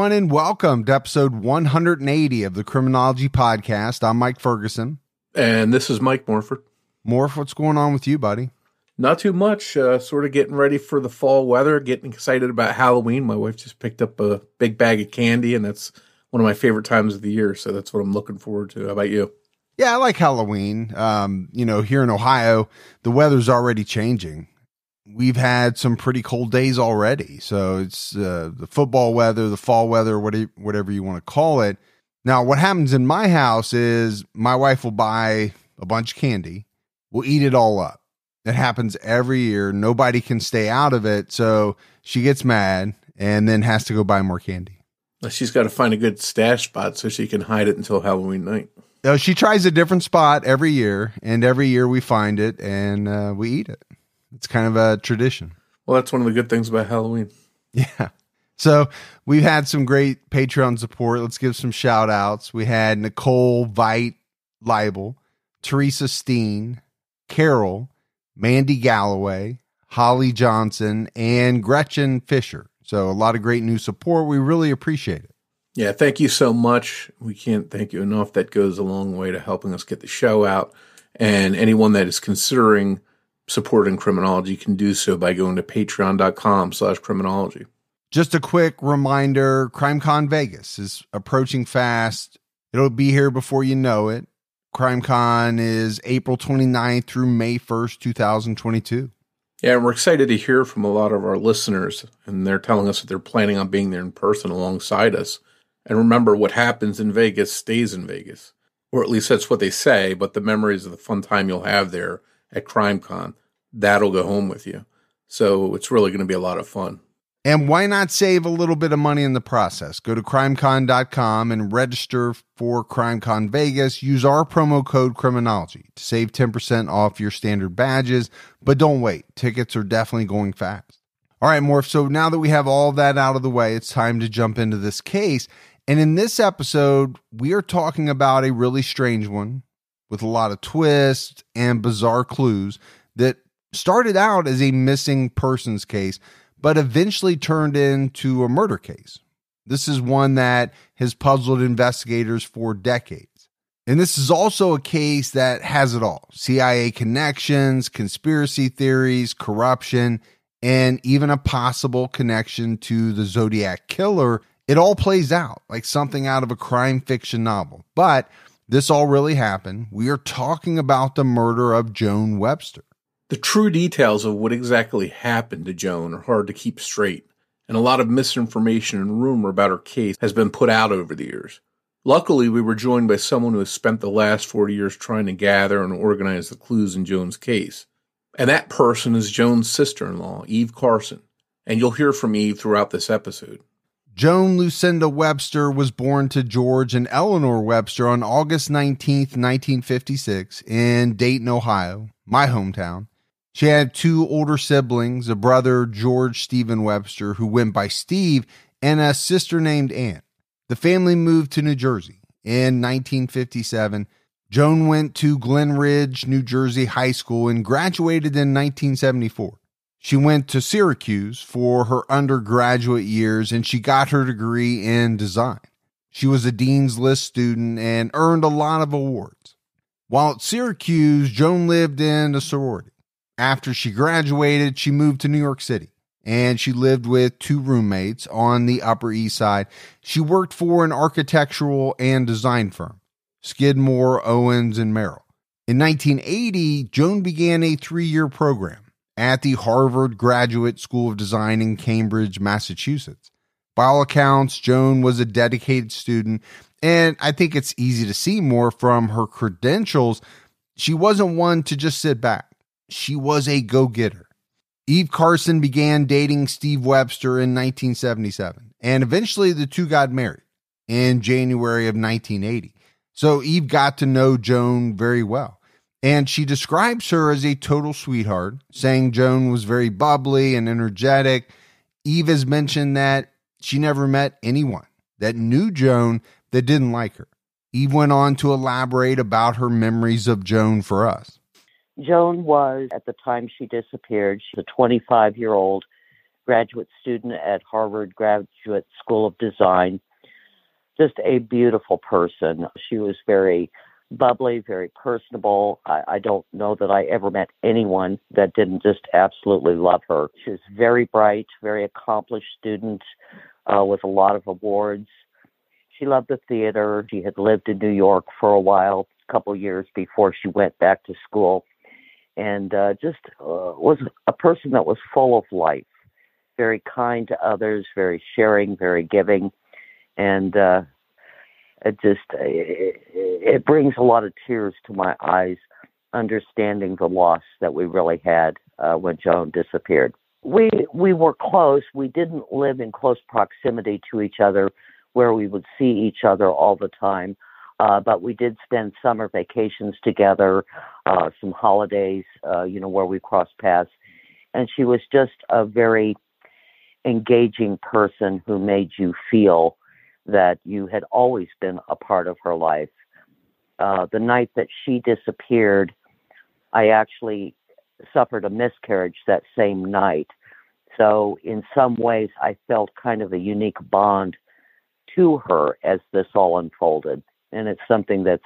Everyone, and welcome to episode 180 of the Criminology Podcast. I'm Mike Ferguson. And this is Mike Morford. Morph, what's going on with you, buddy? Not too much. Uh, sort of getting ready for the fall weather, getting excited about Halloween. My wife just picked up a big bag of candy, and that's one of my favorite times of the year. So that's what I'm looking forward to. How about you? Yeah, I like Halloween. Um, you know, here in Ohio, the weather's already changing we've had some pretty cold days already. So it's uh, the football weather, the fall weather, whatever, you want to call it. Now, what happens in my house is my wife will buy a bunch of candy, we'll eat it all up. It happens every year. Nobody can stay out of it. So she gets mad and then has to go buy more candy. She's got to find a good stash spot so she can hide it until Halloween night. Uh, she tries a different spot every year, and every year we find it and uh, we eat it. It's kind of a tradition. Well, that's one of the good things about Halloween. Yeah. So we've had some great Patreon support. Let's give some shout outs. We had Nicole Veit Leibel, Teresa Steen, Carol, Mandy Galloway, Holly Johnson, and Gretchen Fisher. So a lot of great new support. We really appreciate it. Yeah, thank you so much. We can't thank you enough. That goes a long way to helping us get the show out. And anyone that is considering supporting criminology can do so by going to patreon.com slash criminology. Just a quick reminder CrimeCon Vegas is approaching fast. It'll be here before you know it. CrimeCon is April 29th through May 1st, 2022. Yeah, and we're excited to hear from a lot of our listeners, and they're telling us that they're planning on being there in person alongside us. And remember, what happens in Vegas stays in Vegas, or at least that's what they say. But the memories of the fun time you'll have there at CrimeCon, that'll go home with you. So it's really going to be a lot of fun. And why not save a little bit of money in the process? Go to crimecon.com and register for CrimeCon Vegas. Use our promo code criminology to save 10% off your standard badges. But don't wait, tickets are definitely going fast. All right, Morph. So now that we have all that out of the way, it's time to jump into this case. And in this episode, we are talking about a really strange one with a lot of twists and bizarre clues that started out as a missing persons case, but eventually turned into a murder case. This is one that has puzzled investigators for decades. And this is also a case that has it all CIA connections, conspiracy theories, corruption, and even a possible connection to the Zodiac killer. It all plays out like something out of a crime fiction novel. But this all really happened. We are talking about the murder of Joan Webster. The true details of what exactly happened to Joan are hard to keep straight, and a lot of misinformation and rumor about her case has been put out over the years. Luckily, we were joined by someone who has spent the last 40 years trying to gather and organize the clues in Joan's case. And that person is Joan's sister in law, Eve Carson. And you'll hear from Eve throughout this episode. Joan Lucinda Webster was born to George and Eleanor Webster on August 19, 1956, in Dayton, Ohio, my hometown. She had two older siblings, a brother, George Stephen Webster, who went by Steve, and a sister named Ann. The family moved to New Jersey in 1957. Joan went to Glen Ridge, New Jersey High School and graduated in 1974. She went to Syracuse for her undergraduate years and she got her degree in design. She was a Dean's List student and earned a lot of awards. While at Syracuse, Joan lived in a sorority. After she graduated, she moved to New York City and she lived with two roommates on the Upper East Side. She worked for an architectural and design firm, Skidmore, Owings, and Merrill. In 1980, Joan began a three year program at the Harvard Graduate School of Design in Cambridge, Massachusetts. By all accounts, Joan was a dedicated student, and I think it's easy to see more from her credentials. she wasn't one to just sit back. She was a go getter. Eve Carson began dating Steve Webster in 1977, and eventually the two got married in January of 1980. So Eve got to know Joan very well. And she describes her as a total sweetheart, saying Joan was very bubbly and energetic. Eve has mentioned that she never met anyone that knew Joan that didn't like her. Eve went on to elaborate about her memories of Joan for us. Joan was, at the time she disappeared, she's a 25 year old graduate student at Harvard Graduate School of Design. Just a beautiful person. She was very bubbly, very personable. I, I don't know that I ever met anyone that didn't just absolutely love her. She was very bright, very accomplished student uh, with a lot of awards. She loved the theater. She had lived in New York for a while, a couple years before she went back to school, and uh, just uh, was a person that was full of life, very kind to others, very sharing, very giving, and uh, it just it, it brings a lot of tears to my eyes, understanding the loss that we really had uh, when Joan disappeared. We we were close. We didn't live in close proximity to each other where we would see each other all the time. Uh, but we did spend summer vacations together, uh, some holidays, uh, you know, where we crossed paths. And she was just a very engaging person who made you feel that you had always been a part of her life. Uh, the night that she disappeared, I actually suffered a miscarriage that same night. So, in some ways, I felt kind of a unique bond to her as this all unfolded. And it's something that's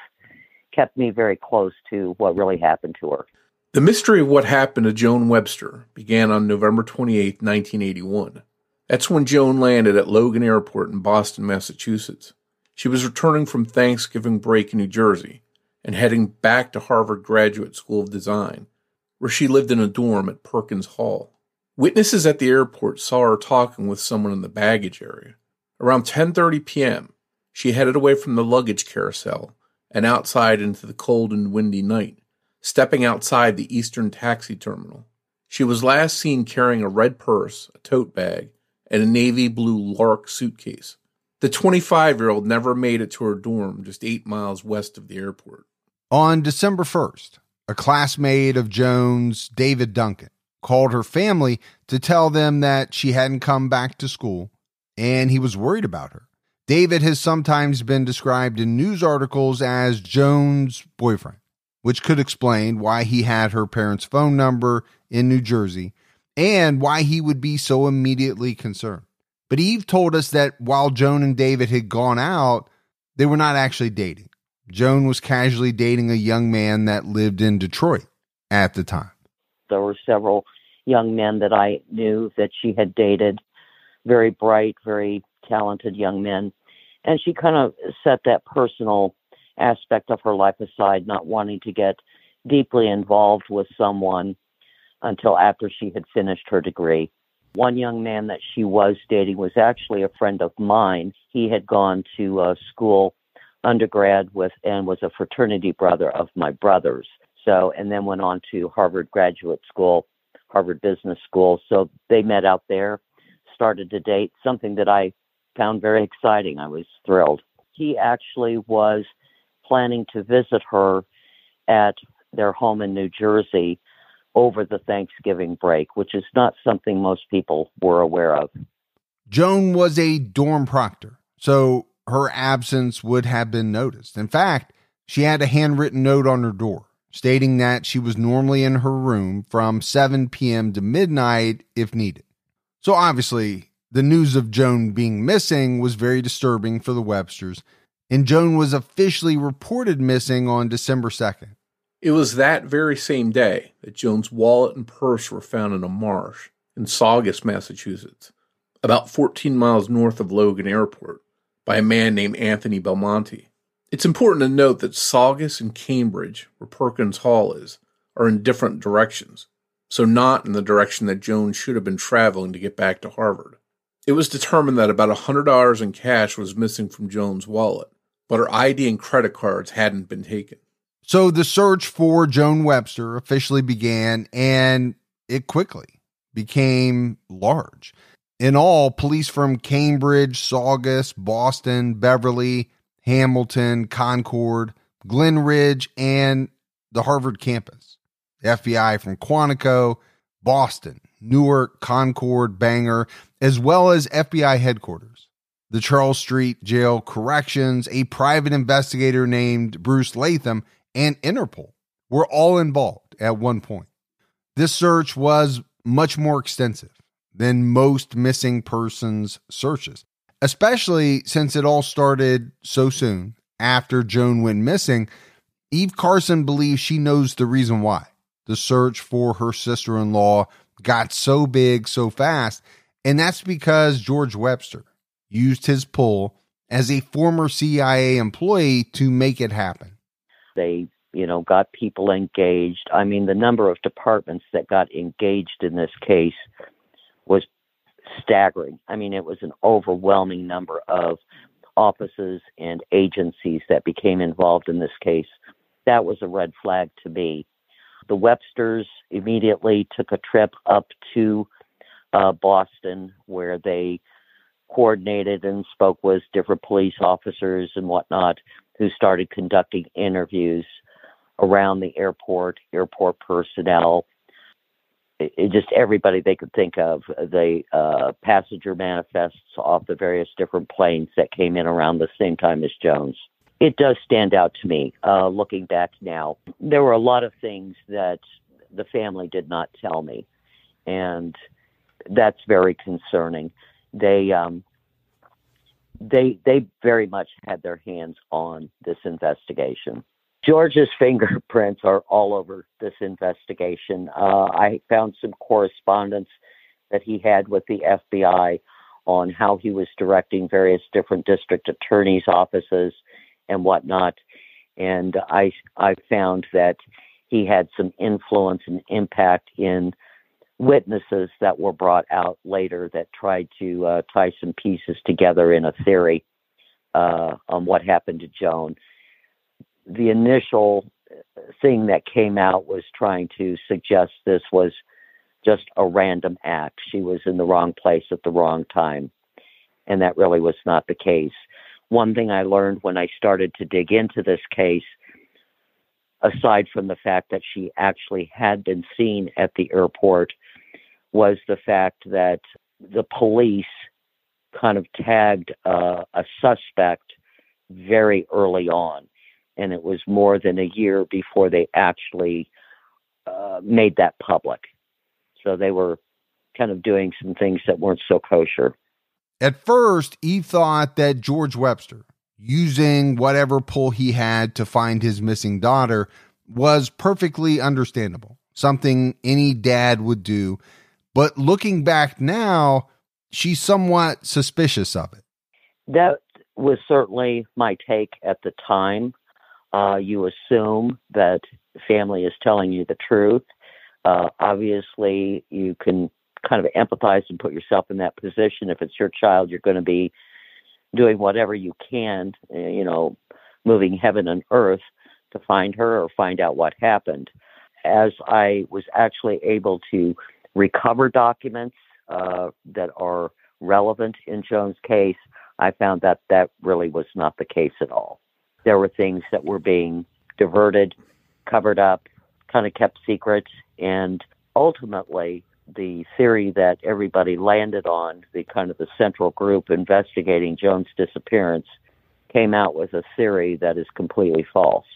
kept me very close to what really happened to her. The mystery of what happened to Joan Webster began on November 28, 1981. That's when Joan landed at Logan Airport in Boston, Massachusetts. She was returning from Thanksgiving break in New Jersey and heading back to Harvard Graduate School of Design, where she lived in a dorm at Perkins Hall. Witnesses at the airport saw her talking with someone in the baggage area. Around 10:30 p.m., she headed away from the luggage carousel and outside into the cold and windy night, stepping outside the Eastern Taxi Terminal. She was last seen carrying a red purse, a tote bag, and a navy blue Lark suitcase. The 25 year old never made it to her dorm just eight miles west of the airport. On December 1st, a classmate of Joan's, David Duncan, called her family to tell them that she hadn't come back to school and he was worried about her. David has sometimes been described in news articles as Joan's boyfriend, which could explain why he had her parents' phone number in New Jersey and why he would be so immediately concerned. But Eve told us that while Joan and David had gone out, they were not actually dating. Joan was casually dating a young man that lived in Detroit at the time. There were several young men that I knew that she had dated very bright, very talented young men. And she kind of set that personal aspect of her life aside, not wanting to get deeply involved with someone until after she had finished her degree. One young man that she was dating was actually a friend of mine. He had gone to uh, school undergrad with and was a fraternity brother of my brother's. So, and then went on to Harvard Graduate School, Harvard Business School. So they met out there started to date, something that I found very exciting. I was thrilled. He actually was planning to visit her at their home in New Jersey over the Thanksgiving break, which is not something most people were aware of. Joan was a dorm proctor, so her absence would have been noticed. In fact, she had a handwritten note on her door stating that she was normally in her room from 7 p.m. to midnight if needed. So obviously, the news of Joan being missing was very disturbing for the Websters, and Joan was officially reported missing on December 2nd. It was that very same day that Joan's wallet and purse were found in a marsh in Saugus, Massachusetts, about 14 miles north of Logan Airport, by a man named Anthony Belmonte. It's important to note that Saugus and Cambridge, where Perkins Hall is, are in different directions so not in the direction that Joan should have been traveling to get back to Harvard. It was determined that about a $100 in cash was missing from Joan's wallet, but her ID and credit cards hadn't been taken. So the search for Joan Webster officially began and it quickly became large. In all, police from Cambridge, Saugus, Boston, Beverly, Hamilton, Concord, Glen Ridge, and the Harvard campus. The FBI from Quantico, Boston, Newark, Concord, Bangor, as well as FBI headquarters. The Charles Street Jail Corrections, a private investigator named Bruce Latham, and Interpol were all involved at one point. This search was much more extensive than most missing persons searches, especially since it all started so soon after Joan went missing. Eve Carson believes she knows the reason why the search for her sister in law got so big so fast, and that's because George Webster used his pull as a former CIA employee to make it happen. They you know, got people engaged. I mean, the number of departments that got engaged in this case was staggering. I mean, it was an overwhelming number of offices and agencies that became involved in this case. That was a red flag to me. The Websters immediately took a trip up to uh, Boston where they coordinated and spoke with different police officers and whatnot who started conducting interviews around the airport, airport personnel, it, it just everybody they could think of. The uh, passenger manifests off the various different planes that came in around the same time as Joan's. It does stand out to me uh, looking back now. There were a lot of things that the family did not tell me, and that's very concerning. They um, they they very much had their hands on this investigation. George's fingerprints are all over this investigation. Uh, I found some correspondence that he had with the FBI on how he was directing various different district attorneys' offices and whatnot. And I, I found that he had some influence and impact in witnesses that were brought out later that tried to uh, tie some pieces together in a theory uh, on what happened to Joan the initial thing that came out was trying to suggest this was just a random act. She was in the wrong place at the wrong time. And that really was not the case. One thing I learned when I started to dig into this case, aside from the fact that she actually had been seen at the airport, was the fact that the police kind of tagged uh, a suspect very early on and it was more than a year before they actually uh, made that public. So they were kind of doing some things that weren't so kosher. At first, he thought that George Webster, using whatever pull he had to find his missing daughter, was perfectly understandable, something any dad would do. But looking back now, she's somewhat suspicious of it. That was certainly my take at the time. Uh, you assume that family is telling you the truth. Uh, obviously, you can kind of empathize and put yourself in that position. If it's your child, you're going to be doing whatever you can, uh, you know, moving heaven and earth to find her or find out what happened. As I was actually able to recover documents uh, that are relevant in Joan's case, I found that that really was not the case at all there were things that were being diverted, covered up, kind of kept secret, and ultimately the theory that everybody landed on, the kind of the central group investigating Joan's disappearance, came out with a theory that is completely false.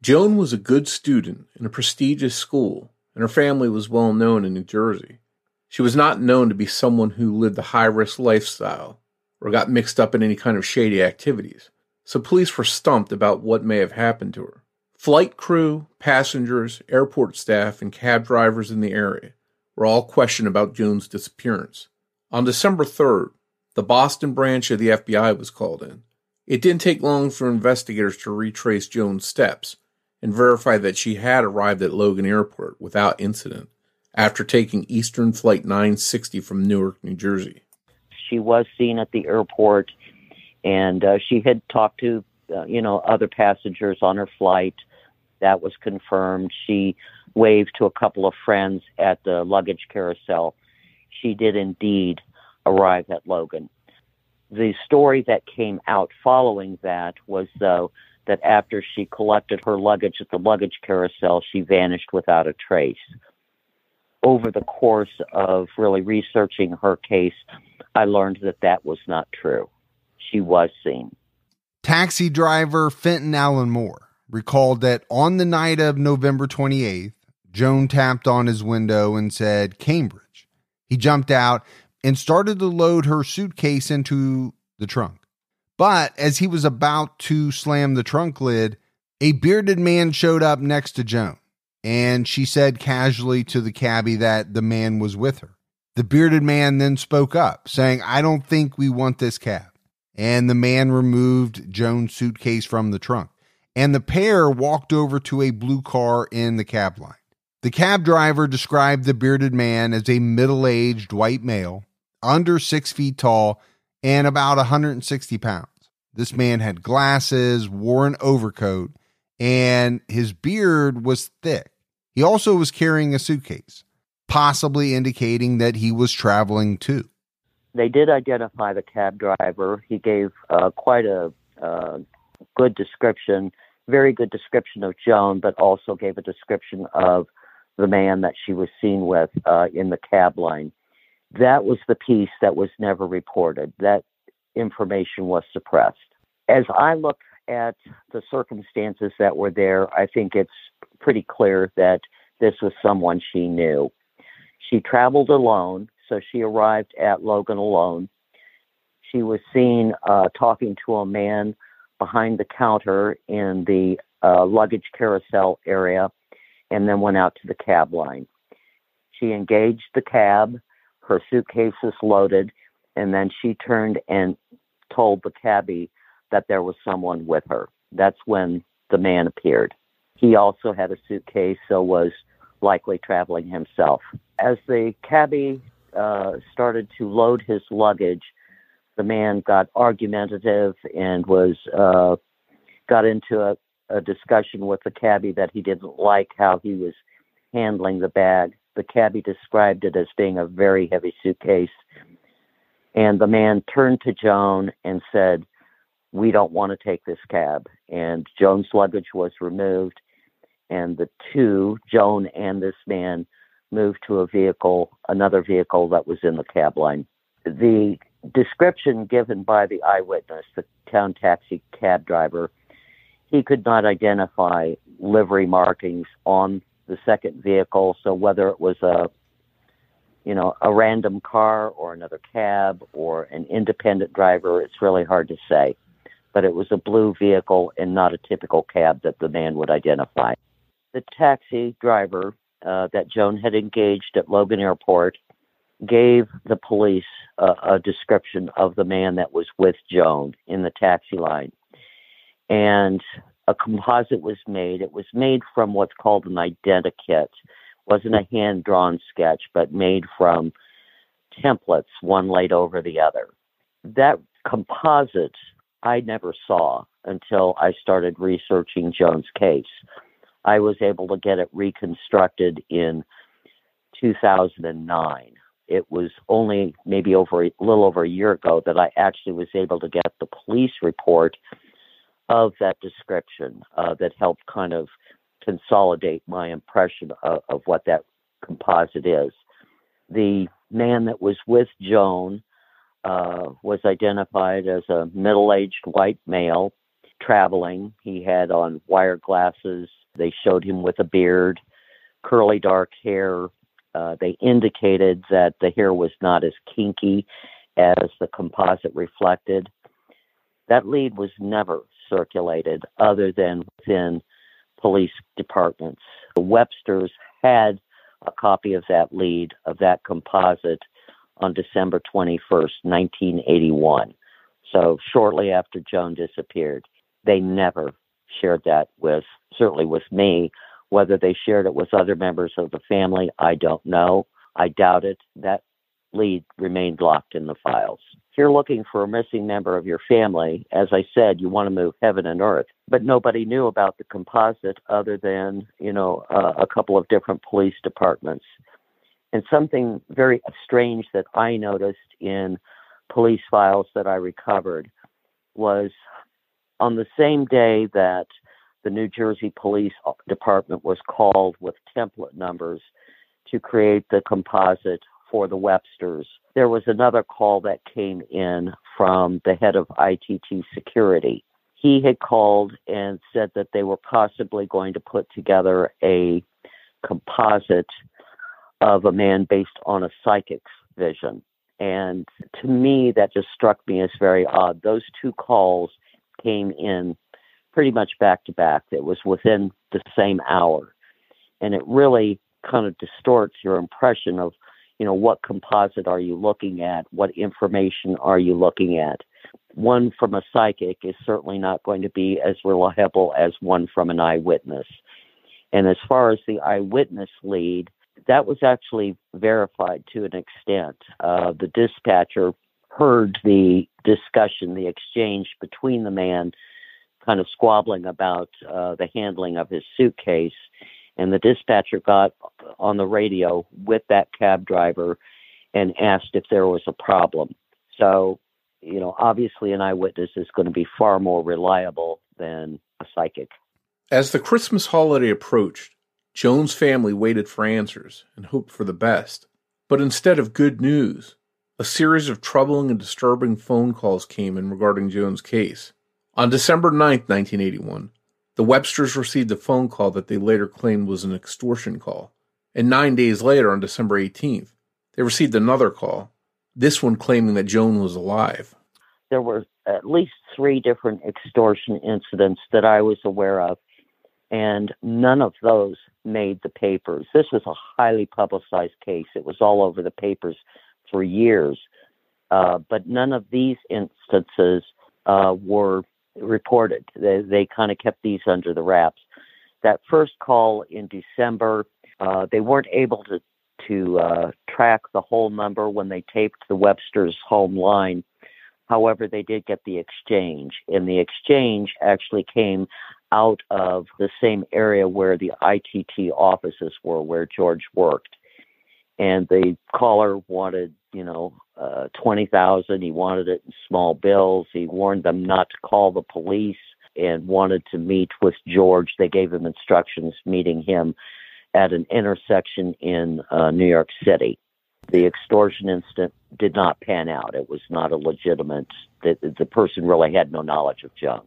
Joan was a good student in a prestigious school, and her family was well known in New Jersey. She was not known to be someone who lived a high risk lifestyle or got mixed up in any kind of shady activities so police were stumped about what may have happened to her. Flight crew, passengers, airport staff, and cab drivers in the area were all questioned about Joan's disappearance. On December 3rd, the Boston branch of the FBI was called in. It didn't take long for investigators to retrace Joan's steps and verify that she had arrived at Logan Airport without incident after taking Eastern Flight 960 from Newark, New Jersey. She was seen at the airport and uh, she had talked to uh, you know other passengers on her flight That was confirmed. She waved to a couple of friends at the luggage carousel. She did indeed arrive at Logan. The story that came out following that was, though, that after she collected her luggage at the luggage carousel, she vanished without a trace. Over the course of really researching her case, I learned that that was not true. She was seen. Taxi driver Fenton Allen Moore recalled that on the night of November 28th, Joan tapped on his window and said, Cambridge. He jumped out and started to load her suitcase into the trunk. But as he was about to slam the trunk lid, a bearded man showed up next to Joan, and she said casually to the cabbie that the man was with her. The bearded man then spoke up, saying, I don't think we want this cab. And the man removed Joan's suitcase from the trunk, and the pair walked over to a blue car in the cab line. The cab driver described the bearded man as a middle aged white male, under six feet tall, and about 160 pounds. This man had glasses, wore an overcoat, and his beard was thick. He also was carrying a suitcase, possibly indicating that he was traveling too. They did identify the cab driver. He gave uh, quite a uh, good description, very good description of Joan, but also gave a description of the man that she was seen with uh, in the cab line. That was the piece that was never reported. That information was suppressed. As I look at the circumstances that were there, I think it's pretty clear that this was someone she knew. She traveled alone, so she arrived at Logan alone. She was seen uh, talking to a man behind the counter in the uh, luggage carousel area and then went out to the cab line. She engaged the cab, her suitcase was loaded, and then she turned and told the cabbie that there was someone with her. That's when the man appeared. He also had a suitcase, so was likely traveling himself. As the cabbie uh, started to load his luggage, the man got argumentative and was uh, got into a, a discussion with the cabbie that he didn't like how he was handling the bag. The cabbie described it as being a very heavy suitcase. And the man turned to Joan and said, We don't want to take this cab. And Joan's luggage was removed. And the two, Joan and this man, moved to a vehicle, another vehicle that was in the cab line. The description given by the eyewitness, the town taxi cab driver, he could not identify livery markings on the second vehicle. So whether it was a you know a random car or another cab or an independent driver, it's really hard to say. But it was a blue vehicle and not a typical cab that the man would identify. The taxi driver uh, that Joan had engaged at Logan Airport gave the police a, a description of the man that was with Joan in the taxi line and a composite was made. It was made from what's called an identikit. It wasn't a hand drawn sketch, but made from templates, one laid over the other. That composite I never saw until I started researching Joan's case. I was able to get it reconstructed in 2009. It was only maybe over a little over a year ago that I actually was able to get the police report of that description uh, that helped kind of consolidate my impression of, of what that composite is. The man that was with Joan uh, was identified as a middle aged white male traveling. He had on wire glasses. They showed him with a beard, curly dark hair. Uh, they indicated that the hair was not as kinky as the composite reflected. That lead was never circulated other than within police departments. The Websters had a copy of that lead, of that composite, on December 21st, 1981. So shortly after Joan disappeared. They never shared that with, certainly with me. Whether they shared it with other members of the family, I don't know. I doubt it. That lead remained locked in the files. If you're looking for a missing member of your family, as I said, you want to move heaven and earth. But nobody knew about the composite other than, you know, uh, a couple of different police departments. And something very strange that I noticed in police files that I recovered was on the same day that the New Jersey Police Department was called with template numbers to create the composite for the Websters. There was another call that came in from the head of ITT security. He had called and said that they were possibly going to put together a composite of a man based on a psychic's vision. And to me, that just struck me as very odd. Those two calls came in pretty much back to back. It was within the same hour. And it really kind of distorts your impression of, you know, what composite are you looking at? What information are you looking at? One from a psychic is certainly not going to be as reliable as one from an eyewitness. And as far as the eyewitness lead, that was actually verified to an extent. Uh, the dispatcher heard the discussion, the exchange between the man kind of squabbling about uh, the handling of his suitcase. And the dispatcher got on the radio with that cab driver and asked if there was a problem. So, you know, obviously an eyewitness is going to be far more reliable than a psychic. As the Christmas holiday approached, Joan's family waited for answers and hoped for the best. But instead of good news, a series of troubling and disturbing phone calls came in regarding Joan's case. On December 9, 1981, the Websters received a phone call that they later claimed was an extortion call. And nine days later, on December 18th, they received another call, this one claiming that Joan was alive. There were at least three different extortion incidents that I was aware of, and none of those made the papers. This was a highly publicized case. It was all over the papers for years. Uh, but none of these instances uh, were reported. They, they kind of kept these under the wraps. That first call in December, uh, they weren't able to to uh, track the whole number when they taped the Webster's home line. However, they did get the exchange, and the exchange actually came out of the same area where the ITT offices were, where George worked. And the caller wanted, you know, uh, twenty thousand. He wanted it in small bills. He warned them not to call the police and wanted to meet with George. They gave him instructions meeting him at an intersection in uh, New York City. The extortion incident did not pan out. It was not a legitimate. The, the person really had no knowledge of Joan.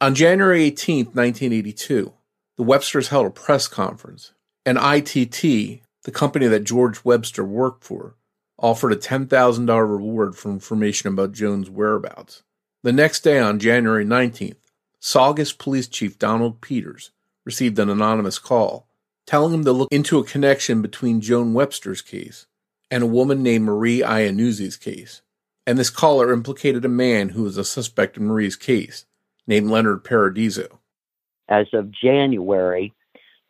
On January 18, 1982, the Websters held a press conference, and ITT, the company that George Webster worked for, offered a $10,000 reward for information about Joan's whereabouts. The next day, on January 19th, Saugus Police Chief Donald Peters received an anonymous call telling him to look into a connection between Joan Webster's case and a woman named Marie Iannuzzi's case. And this caller implicated a man who was a suspect in Marie's case named Leonard Paradiso. As of January,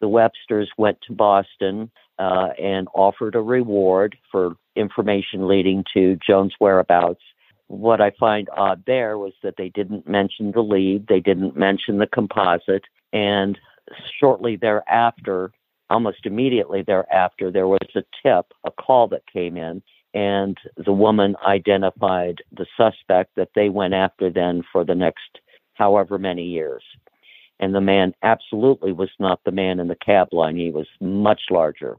the Websters went to Boston uh, and offered a reward for information leading to Joan's whereabouts. What I find odd there was that they didn't mention the lead, they didn't mention the composite, and shortly thereafter, almost immediately thereafter, there was a tip, a call that came in, and the woman identified the suspect that they went after then for the next however many years. And the man absolutely was not the man in the cab line. He was much larger.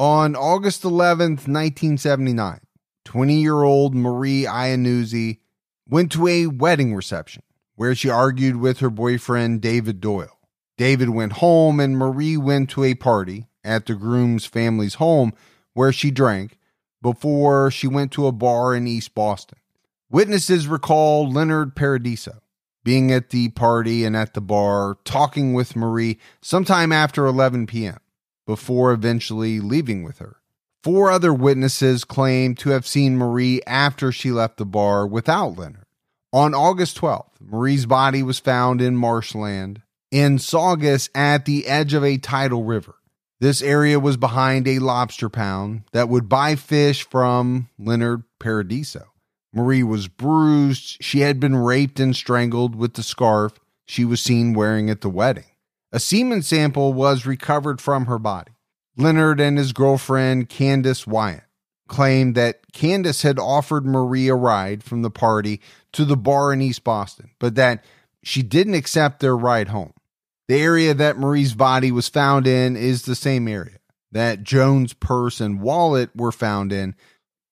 On August 11th, 1979, 20 year old Marie Iannuzzi went to a wedding reception where she argued with her boyfriend David Doyle. David went home and Marie went to a party at the groom's family's home where she drank before she went to a bar in East Boston. Witnesses recall Leonard Paradiso being at the party and at the bar, talking with Marie sometime after 11 p.m., before eventually leaving with her. Four other witnesses claim to have seen Marie after she left the bar without Leonard. On August 12th, Marie's body was found in marshland in Saugus at the edge of a tidal river. This area was behind a lobster pound that would buy fish from Leonard Paradiso. Marie was bruised. She had been raped and strangled with the scarf she was seen wearing at the wedding. A semen sample was recovered from her body. Leonard and his girlfriend, Candace Wyatt, claimed that Candace had offered Marie a ride from the party to the bar in East Boston, but that she didn't accept their ride home. The area that Marie's body was found in is the same area that Joan's purse and wallet were found in.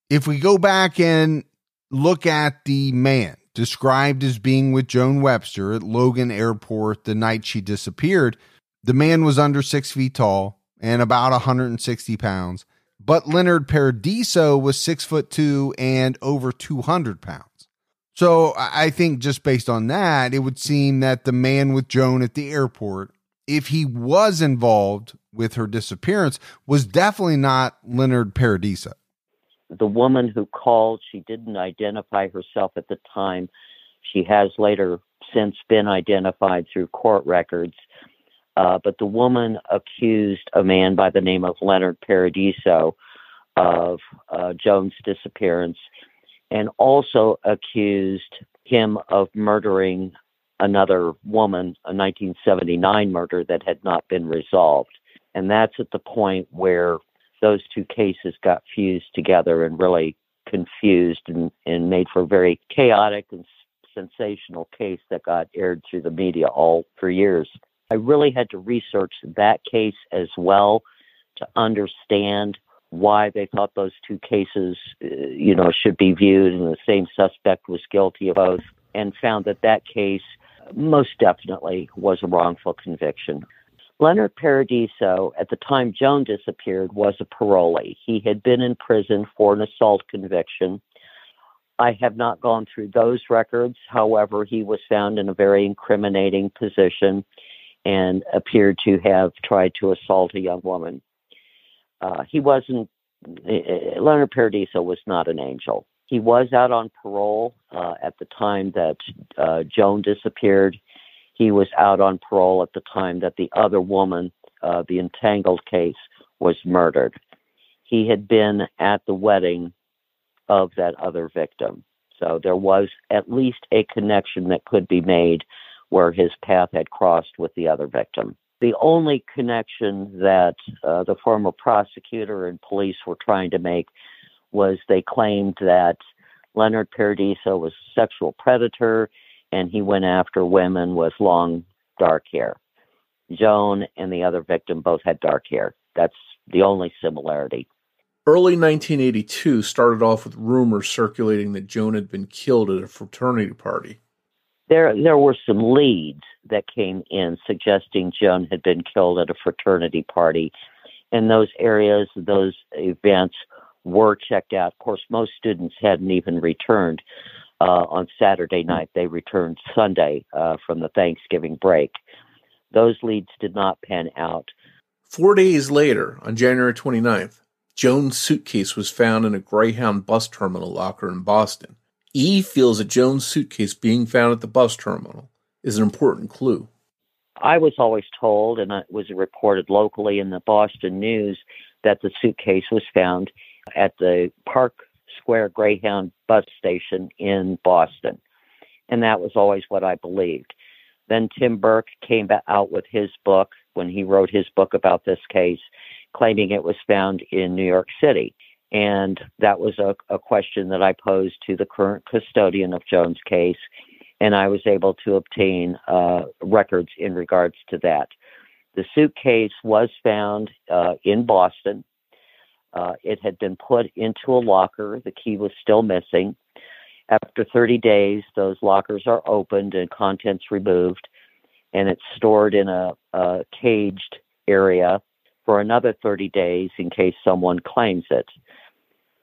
If we go back and look at the man described as being with Joan Webster at Logan Airport the night she disappeared, the man was under six feet tall and about 160 pounds. But Leonard Paradiso was six foot two and over 200 pounds. So I think just based on that, it would seem that the man with Joan at the airport, if he was involved with her disappearance, was definitely not Leonard Paradiso. The woman who called, she didn't identify herself at the time. She has later since been identified through court records. Uh, but the woman accused a man by the name of Leonard Paradiso of uh, Joan's disappearance and also accused him of murdering another woman, a 1979 murder that had not been resolved. And that's at the point where those two cases got fused together and really confused and, and made for a very chaotic and sensational case that got aired through the media all for years. I really had to research that case as well to understand why they thought those two cases, uh, you know, should be viewed, and the same suspect was guilty of both, and found that that case most definitely was a wrongful conviction. Leonard Paradiso, at the time Joan disappeared, was a parolee. He had been in prison for an assault conviction. I have not gone through those records. However, he was found in a very incriminating position and appeared to have tried to assault a young woman uh, he wasn't, uh, Leonard Paradiso was not an angel. He was out on parole uh, at the time that uh, Joan disappeared. He was out on parole at the time that the other woman, uh, the entangled case, was murdered. He had been at the wedding of that other victim. So there was at least a connection that could be made where his path had crossed with the other victim. The only connection that uh, the former prosecutor and police were trying to make was they claimed that Leonard Paradiso was a sexual predator and he went after women with long dark hair. Joan and the other victim both had dark hair. That's the only similarity. Early 1982 started off with rumors circulating that Joan had been killed at a fraternity party. There, there were some leads that came in suggesting Joan had been killed at a fraternity party. And those areas, those events were checked out. Of course, most students hadn't even returned uh, on Saturday night. They returned Sunday uh, from the Thanksgiving break. Those leads did not pan out. Four days later, on January 29th, Joan's suitcase was found in a Greyhound bus terminal locker in Boston. E feels that Joan's suitcase being found at the bus terminal is an important clue. I was always told, and it was reported locally in the Boston News, that the suitcase was found at the Park Square Greyhound bus station in Boston. And that was always what I believed. Then Tim Burke came out with his book when he wrote his book about this case, claiming it was found in New York City. And that was a, a question that I posed to the current custodian of Joan's case and I was able to obtain uh, records in regards to that. The suitcase was found uh, in Boston. Uh, it had been put into a locker. The key was still missing. After 30 days, those lockers are opened and contents removed, and it's stored in a, a caged area for another 30 days in case someone claims it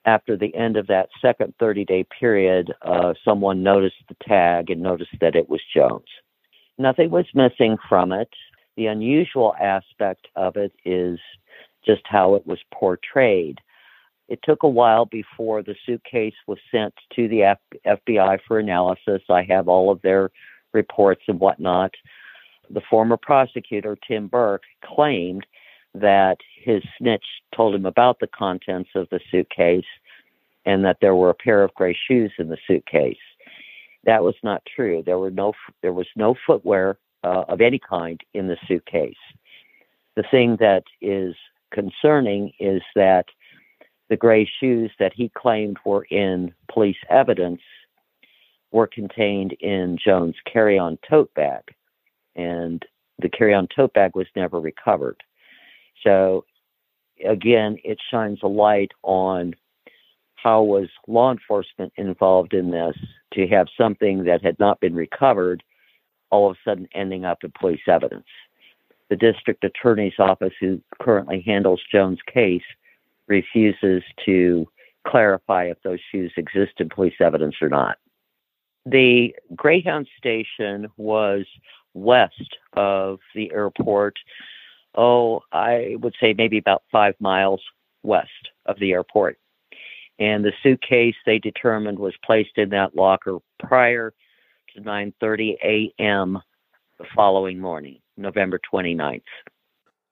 after the end of that second 30 day period, uh, someone noticed the tag and noticed that it was Joan's. Nothing was missing from it. The unusual aspect of it is just how it was portrayed. It took a while before the suitcase was sent to the F- FBI for analysis. I have all of their reports and whatnot. The former prosecutor, Tim Burke, claimed that his snitch told him about the contents of the suitcase and that there were a pair of gray shoes in the suitcase. That was not true. There were no there was no footwear uh, of any kind in the suitcase. The thing that is concerning is that the gray shoes that he claimed were in police evidence were contained in Joan's carry-on tote bag, and the carry-on tote bag was never recovered. So again, it shines a light on how was law enforcement involved in this to have something that had not been recovered all of a sudden ending up in police evidence. The district attorney's office, who currently handles Joan's case, refuses to clarify if those shoes exist in police evidence or not. The Greyhound station was west of the airport oh, I would say maybe about five miles west of the airport. And the suitcase they determined was placed in that locker prior to 9:30 a.m. the following morning, November 29th.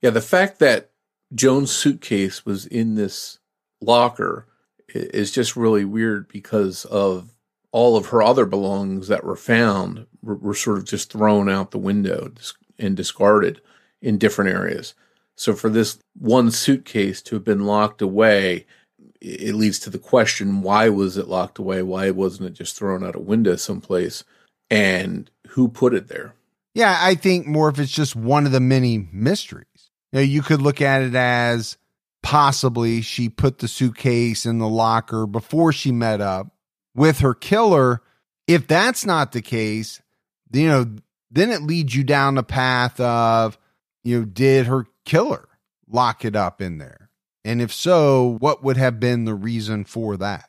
Yeah, the fact that Joan's suitcase was in this locker is just really weird because of all of her other belongings that were found were, were sort of just thrown out the window and discarded in different areas. So for this one suitcase to have been locked away, it leads to the question why was it locked away? Why wasn't it just thrown out a window someplace? And who put it there? Yeah, I think Morph, it's just one of the many mysteries. You, you could look at it as possibly she put the suitcase in the locker before she met up with her killer. If that's not the case, you know, then it leads you down the path of you know, did her killer lock it up in there? And if so, what would have been the reason for that?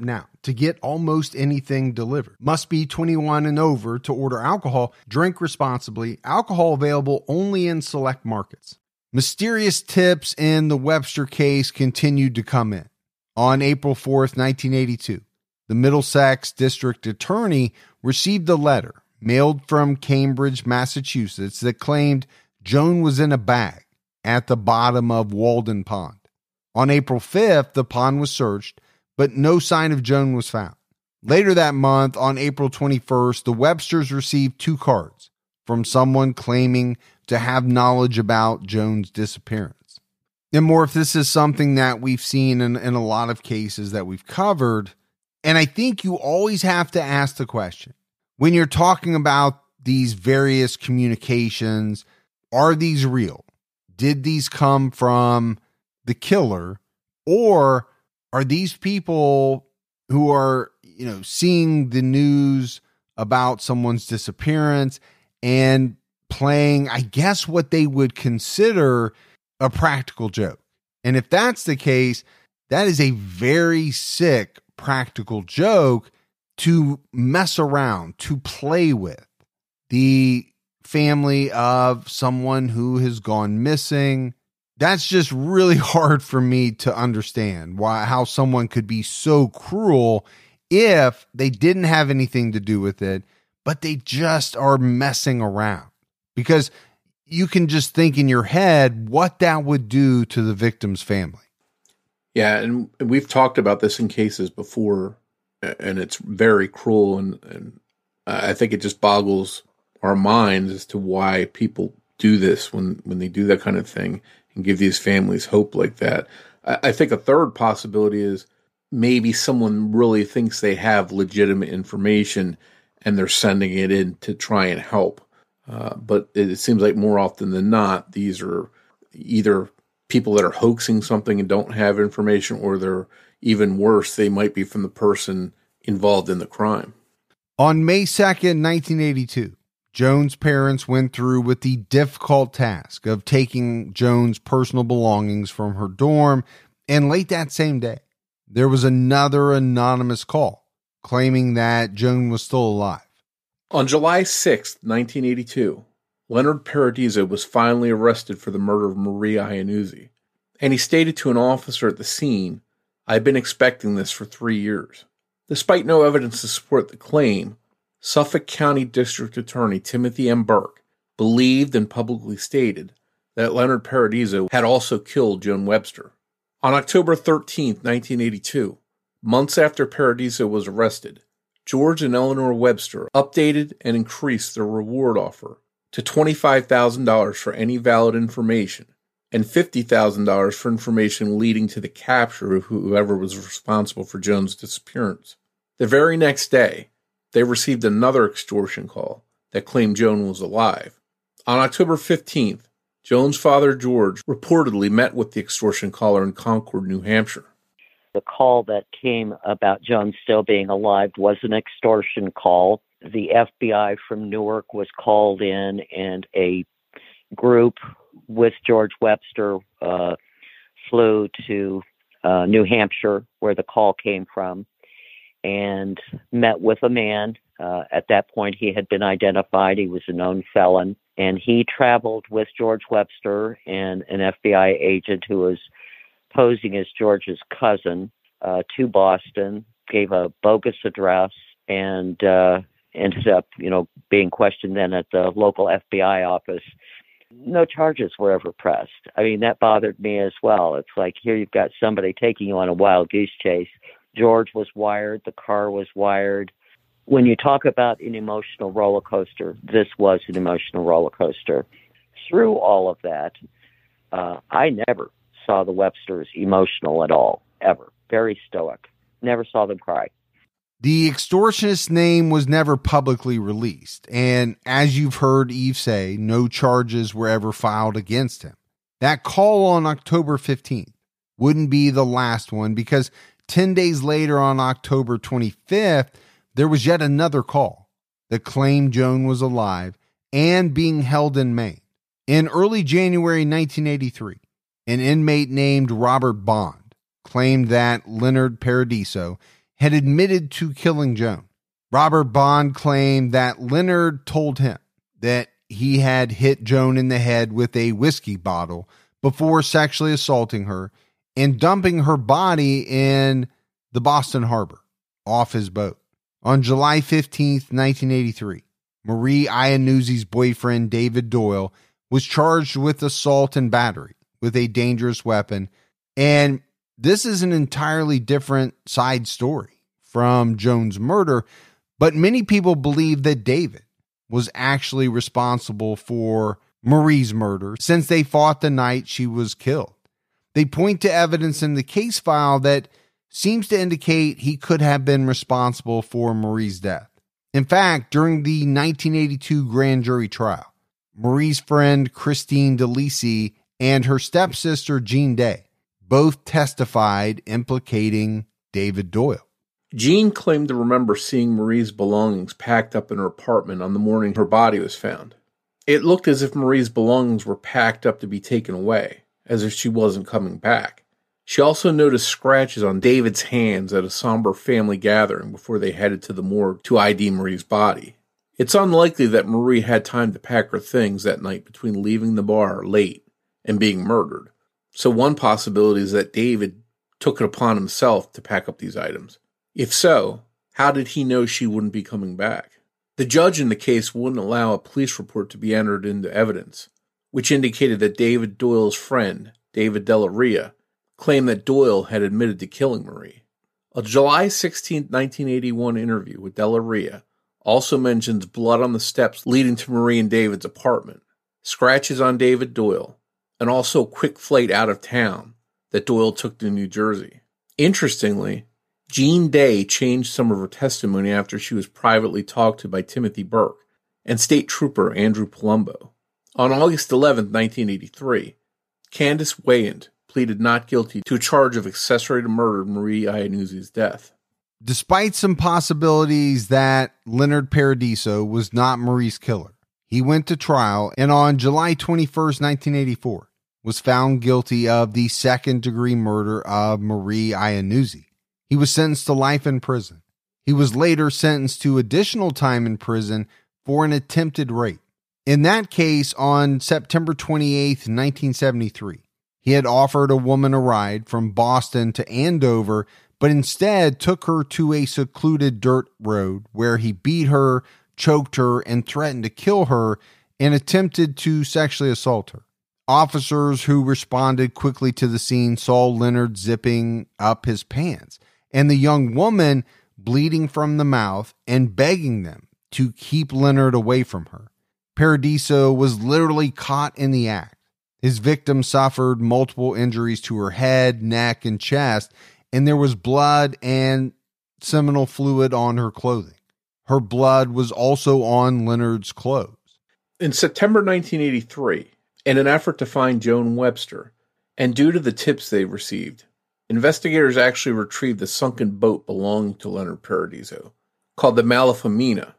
now to get almost anything delivered. Must be 21 and over to order alcohol. Drink responsibly. Alcohol available only in select markets. Mysterious tips in the Webster case continued to come in. On April 4th, 1982, the Middlesex District Attorney received a letter mailed from Cambridge, Massachusetts that claimed Joan was in a bag at the bottom of Walden Pond. On April 5th, the pond was searched but no sign of Joan was found. Later that month, on April 21st, the Websters received two cards from someone claiming to have knowledge about Joan's disappearance. And Morph, this is something that we've seen in, in a lot of cases that we've covered. And I think you always have to ask the question when you're talking about these various communications, are these real? Did these come from the killer or are these people who are, you know, seeing the news about someone's disappearance and playing, I guess, what they would consider a practical joke? And if that's the case, that is a very sick practical joke to mess around, to play with the family of someone who has gone missing, that's just really hard for me to understand why how someone could be so cruel if they didn't have anything to do with it but they just are messing around. Because you can just think in your head what that would do to the victim's family. Yeah and we've talked about this in cases before and it's very cruel and, and i think it just boggles our minds as to why people do this when when they do that kind of thing and give these families hope like that. I, I think a third possibility is maybe someone really thinks they have legitimate information and they're sending it in to try and help. Uh, but it seems like more often than not, these are either people that are hoaxing something and don't have information, or they're even worse, they might be from the person involved in the crime. On May 2nd, 1982, Joan's parents went through with the difficult task of taking Joan's personal belongings from her dorm, and late that same day, there was another anonymous call claiming that Joan was still alive. On July 6, 1982, Leonard Paradiso was finally arrested for the murder of Maria Iannuzzi, and he stated to an officer at the scene, I've been expecting this for three years. Despite no evidence to support the claim, Suffolk County District Attorney Timothy M. Burke believed and publicly stated that Leonard Paradiso had also killed Joan Webster. On October 13, 1982, months after Paradiso was arrested, George and Eleanor Webster updated and increased their reward offer to $25,000 for any valid information and $50,000 for information leading to the capture of whoever was responsible for Joan's disappearance. The very next day, they received another extortion call that claimed Joan was alive. On October 15th, Joan's father, George, reportedly met with the extortion caller in Concord, New Hampshire. The call that came about Joan still being alive was an extortion call. The FBI from Newark was called in, and a group with George Webster uh, flew to uh, New Hampshire, where the call came from, and met with a man. Uh, at that point, he had been identified. He was a known felon and he traveled with George Webster and an FBI agent who was posing as George's cousin uh, to Boston, gave a bogus address, and uh, ended up, you know, being questioned then at the local FBI office. No charges were ever pressed. I mean, that bothered me as well. It's like here you've got somebody taking you on a wild goose chase. George was wired, the car was wired when you talk about an emotional roller coaster, this was an emotional roller coaster. Through all of that, uh, I never saw the Websters emotional at all, ever. Very stoic. Never saw them cry. The extortionist's name was never publicly released, and as you've heard Eve say, no charges were ever filed against him. That call on October 15th wouldn't be the last one because 10 days later, on October 25th, there was yet another call that claimed Joan was alive and being held in Maine. In early January 1983, an inmate named Robert Bond claimed that Leonard Paradiso had admitted to killing Joan. Robert Bond claimed that Leonard told him that he had hit Joan in the head with a whiskey bottle before sexually assaulting her and dumping her body in the Boston Harbor off his boat. On July 15th, 1983, Marie Iannuzzi's boyfriend, David Doyle, was charged with assault and battery with a dangerous weapon. And this is an entirely different side story from Joan's murder, but many people believe that David was actually responsible for Marie's murder since they fought the night she was killed. They point to evidence in the case file that seems to indicate he could have been responsible for Marie's death. In fact, during the 1982 grand jury trial, Marie's friend Christine DeLisi and her stepsister Jean Day both testified implicating David Doyle. Jean claimed to remember seeing Marie's belongings packed up in her apartment on the morning her body was found. It looked as if Marie's belongings were packed up to be taken away, as if she wasn't coming back. She also noticed scratches on David's hands at a somber family gathering before they headed to the morgue to ID Marie's body. It's unlikely that Marie had time to pack her things that night between leaving the bar late and being murdered. So one possibility is that David took it upon himself to pack up these items. If so, how did he know she wouldn't be coming back? The judge in the case wouldn't allow a police report to be entered into evidence, which indicated that David Doyle's friend, David Della Ria, claimed that Doyle had admitted to killing Marie. A July 16, 1981 interview with Della Ria also mentions blood on the steps leading to Marie and David's apartment, scratches on David Doyle, and also a quick flight out of town that Doyle took to New Jersey. Interestingly, Jean Day changed some of her testimony after she was privately talked to by Timothy Burke and State Trooper Andrew Palumbo. On August 11, 1983, Candace Weyant pleaded not guilty to a charge of accessory to murder Marie Iannuzzi's death. Despite some possibilities that Leonard Paradiso was not Marie's killer, he went to trial and on July 21st, 1984, was found guilty of the second degree murder of Marie Iannuzzi. He was sentenced to life in prison. He was later sentenced to additional time in prison for an attempted rape. In that case, on September 28, 1973, he had offered a woman a ride from Boston to Andover, but instead took her to a secluded dirt road where he beat her, choked her, and threatened to kill her and attempted to sexually assault her. Officers who responded quickly to the scene saw Leonard zipping up his pants and the young woman bleeding from the mouth and begging them to keep Leonard away from her. Paradiso was literally caught in the act. His victim suffered multiple injuries to her head, neck, and chest, and there was blood and seminal fluid on her clothing. Her blood was also on Leonard's clothes. In September 1983, in an effort to find Joan Webster, and due to the tips they received, investigators actually retrieved the sunken boat belonging to Leonard Paradiso, called the Malafamina,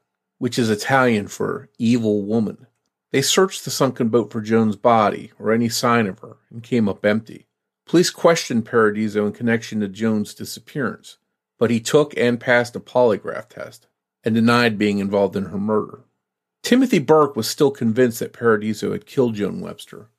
which is Italian for evil woman. They searched the sunken boat for Joan's body or any sign of her and came up empty. Police questioned Paradiso in connection to Joan's disappearance, but he took and passed a polygraph test and denied being involved in her murder. Timothy Burke was still convinced that Paradiso had killed Joan Webster.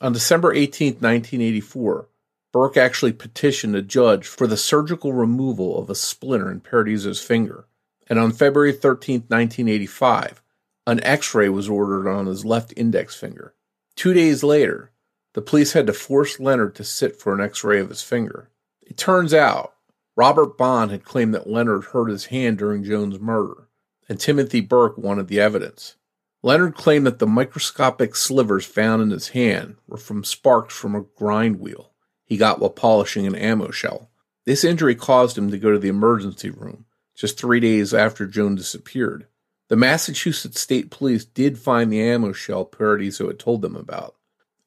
On December 18, 1984, Burke actually petitioned a judge for the surgical removal of a splinter in Paradiso's finger and on February 13, 1985, an x ray was ordered on his left index finger. Two days later, the police had to force Leonard to sit for an x ray of his finger. It turns out Robert Bond had claimed that Leonard hurt his hand during Joan's murder, and Timothy Burke wanted the evidence. Leonard claimed that the microscopic slivers found in his hand were from sparks from a grind wheel he got while polishing an ammo shell. This injury caused him to go to the emergency room, just three days after Joan disappeared. The Massachusetts State Police did find the ammo shell Paradiso had told them about,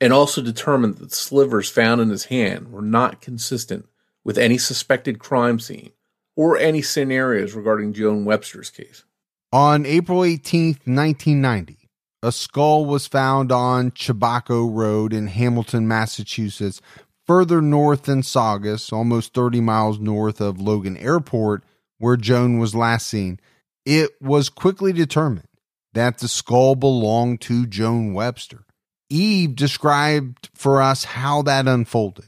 and also determined that the slivers found in his hand were not consistent with any suspected crime scene or any scenarios regarding Joan Webster's case. On April 18, 1990, a skull was found on Chebacco Road in Hamilton, Massachusetts, further north than Saugus, almost 30 miles north of Logan Airport, where Joan was last seen, it was quickly determined that the skull belonged to Joan Webster. Eve described for us how that unfolded.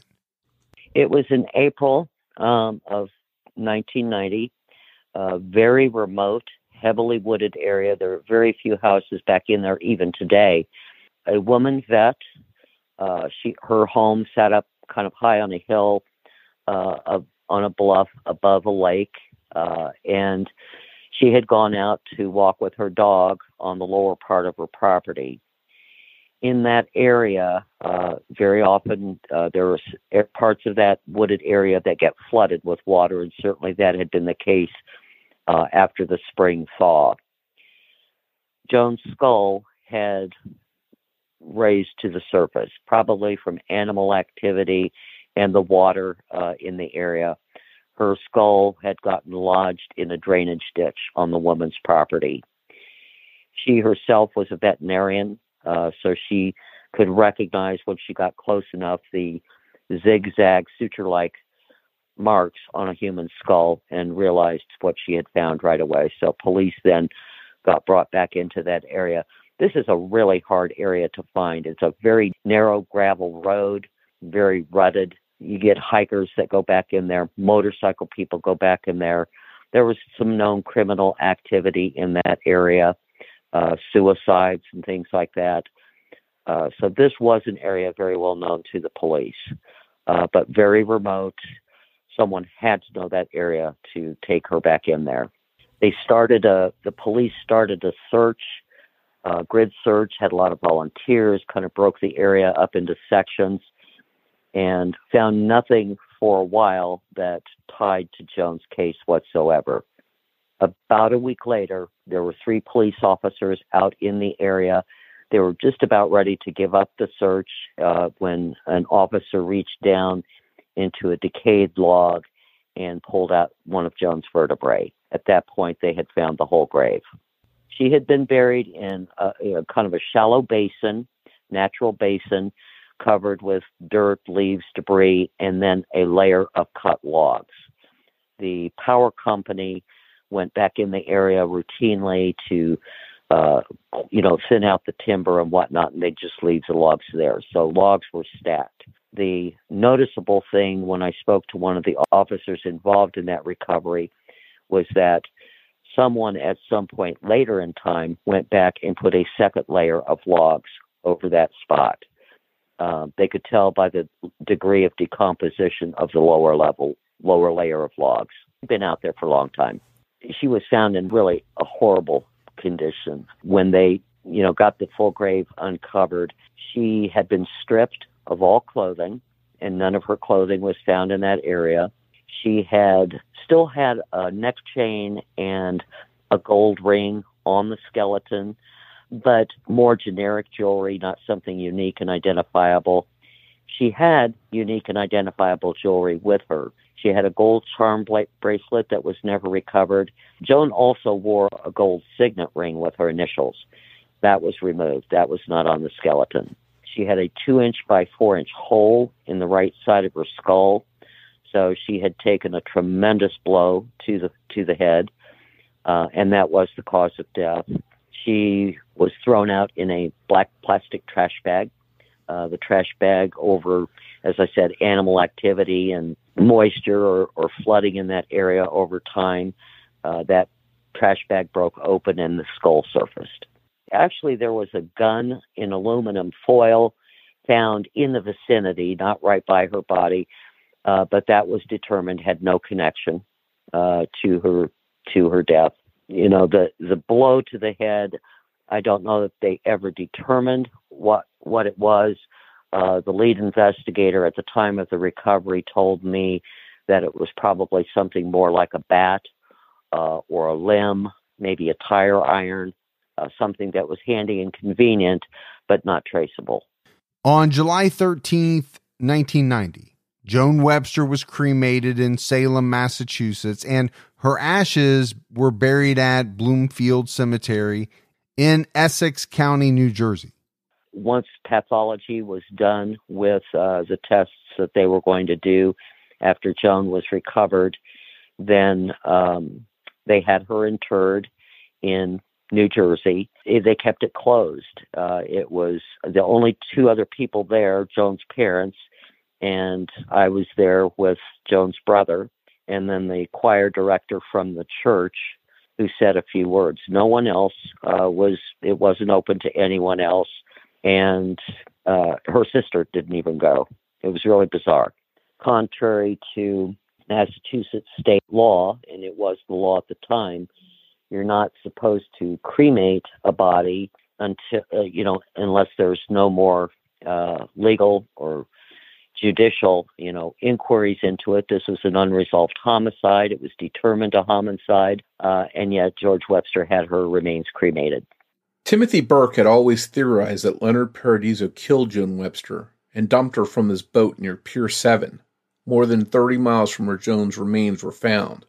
It was in April um, of 1990, a very remote, heavily wooded area. There are very few houses back in there even today. A woman vet, uh, she her home sat up kind of high on a hill, uh, on a bluff above a lake uh, and she had gone out to walk with her dog on the lower part of her property. In that area, uh, very often uh, there are parts of that wooded area that get flooded with water, and certainly that had been the case uh, after the spring thaw. Joan's skull had raised to the surface, probably from animal activity and the water uh, in the area her skull had gotten lodged in a drainage ditch on the woman's property. She herself was a veterinarian, uh, so she could recognize when she got close enough the zigzag suture like marks on a human skull and realized what she had found right away. So police then got brought back into that area. This is a really hard area to find. It's a very narrow gravel road, very rutted. You get hikers that go back in there, motorcycle people go back in there. There was some known criminal activity in that area, uh, suicides and things like that. Uh, so this was an area very well known to the police, uh, but very remote. Someone had to know that area to take her back in there. They started a, the police started a search, uh, grid search, had a lot of volunteers, kind of broke the area up into sections and found nothing for a while that tied to Joan's case whatsoever. About a week later, there were three police officers out in the area. They were just about ready to give up the search uh, when an officer reached down into a decayed log and pulled out one of Joan's vertebrae. At that point, they had found the whole grave. She had been buried in a, a kind of a shallow basin, natural basin, covered with dirt, leaves, debris, and then a layer of cut logs. The power company went back in the area routinely to, uh, you know, thin out the timber and whatnot, and they just leave the logs there. So logs were stacked. The noticeable thing when I spoke to one of the officers involved in that recovery was that someone at some point later in time went back and put a second layer of logs over that spot. Uh, they could tell by the degree of decomposition of the lower level, lower layer of logs. Been out there for a long time. She was found in really a horrible condition. When they, you know, got the full grave uncovered, she had been stripped of all clothing, and none of her clothing was found in that area. She had still had a neck chain and a gold ring on the skeleton, but more generic jewelry, not something unique and identifiable. She had unique and identifiable jewelry with her. She had a gold charm bracelet that was never recovered. Joan also wore a gold signet ring with her initials. That was removed. That was not on the skeleton. She had a two inch by four inch hole in the right side of her skull so she had taken a tremendous blow to the to the head, uh, and that was the cause of death. She was thrown out in a black plastic trash bag. Uh, the trash bag over, as I said, animal activity and moisture or, or flooding in that area over time. Uh, that trash bag broke open and the skull surfaced. Actually, there was a gun in aluminum foil found in the vicinity, not right by her body, uh, but that was determined had no connection uh, to her to her death. You know, the the blow to the head. I don't know that they ever determined what what it was. Uh, the lead investigator at the time of the recovery told me that it was probably something more like a bat uh, or a limb, maybe a tire iron, uh, something that was handy and convenient, but not traceable. On July 13th, 1990, Joan Webster was cremated in Salem, Massachusetts, and her ashes were buried at Bloomfield Cemetery in Essex County, New Jersey. Once pathology was done with uh, the tests that they were going to do after Joan was recovered, then um, they had her interred in New Jersey. They kept it closed. Uh, it was the only two other people there, Joan's parents and I was there with Joan's brother and then the choir director from the church who said a few words. No one else uh, was. It wasn't open to anyone else, and uh, her sister didn't even go. It was really bizarre. Contrary to Massachusetts state law, and it was the law at the time, you're not supposed to cremate a body until uh, you know unless there's no more uh, legal or judicial, you know, inquiries into it. This was an unresolved homicide. It was determined a homicide, uh, and yet George Webster had her remains cremated. Timothy Burke had always theorized that Leonard Paradiso killed Joan Webster and dumped her from his boat near Pier 7, more than 30 miles from where Joan's remains were found.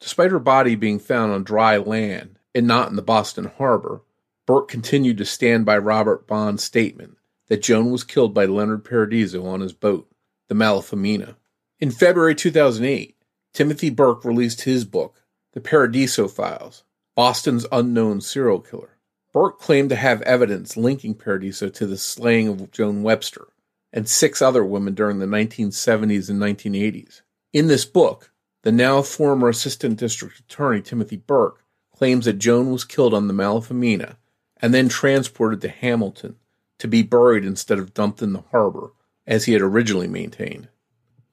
Despite her body being found on dry land and not in the Boston harbor, Burke continued to stand by Robert Bond's statement that Joan was killed by Leonard Paradiso on his boat the Malafamina. In February 2008, Timothy Burke released his book, The Paradiso Files Boston's Unknown Serial Killer. Burke claimed to have evidence linking Paradiso to the slaying of Joan Webster and six other women during the 1970s and 1980s. In this book, the now former Assistant District Attorney Timothy Burke claims that Joan was killed on the Malafamina and then transported to Hamilton to be buried instead of dumped in the harbor as he had originally maintained.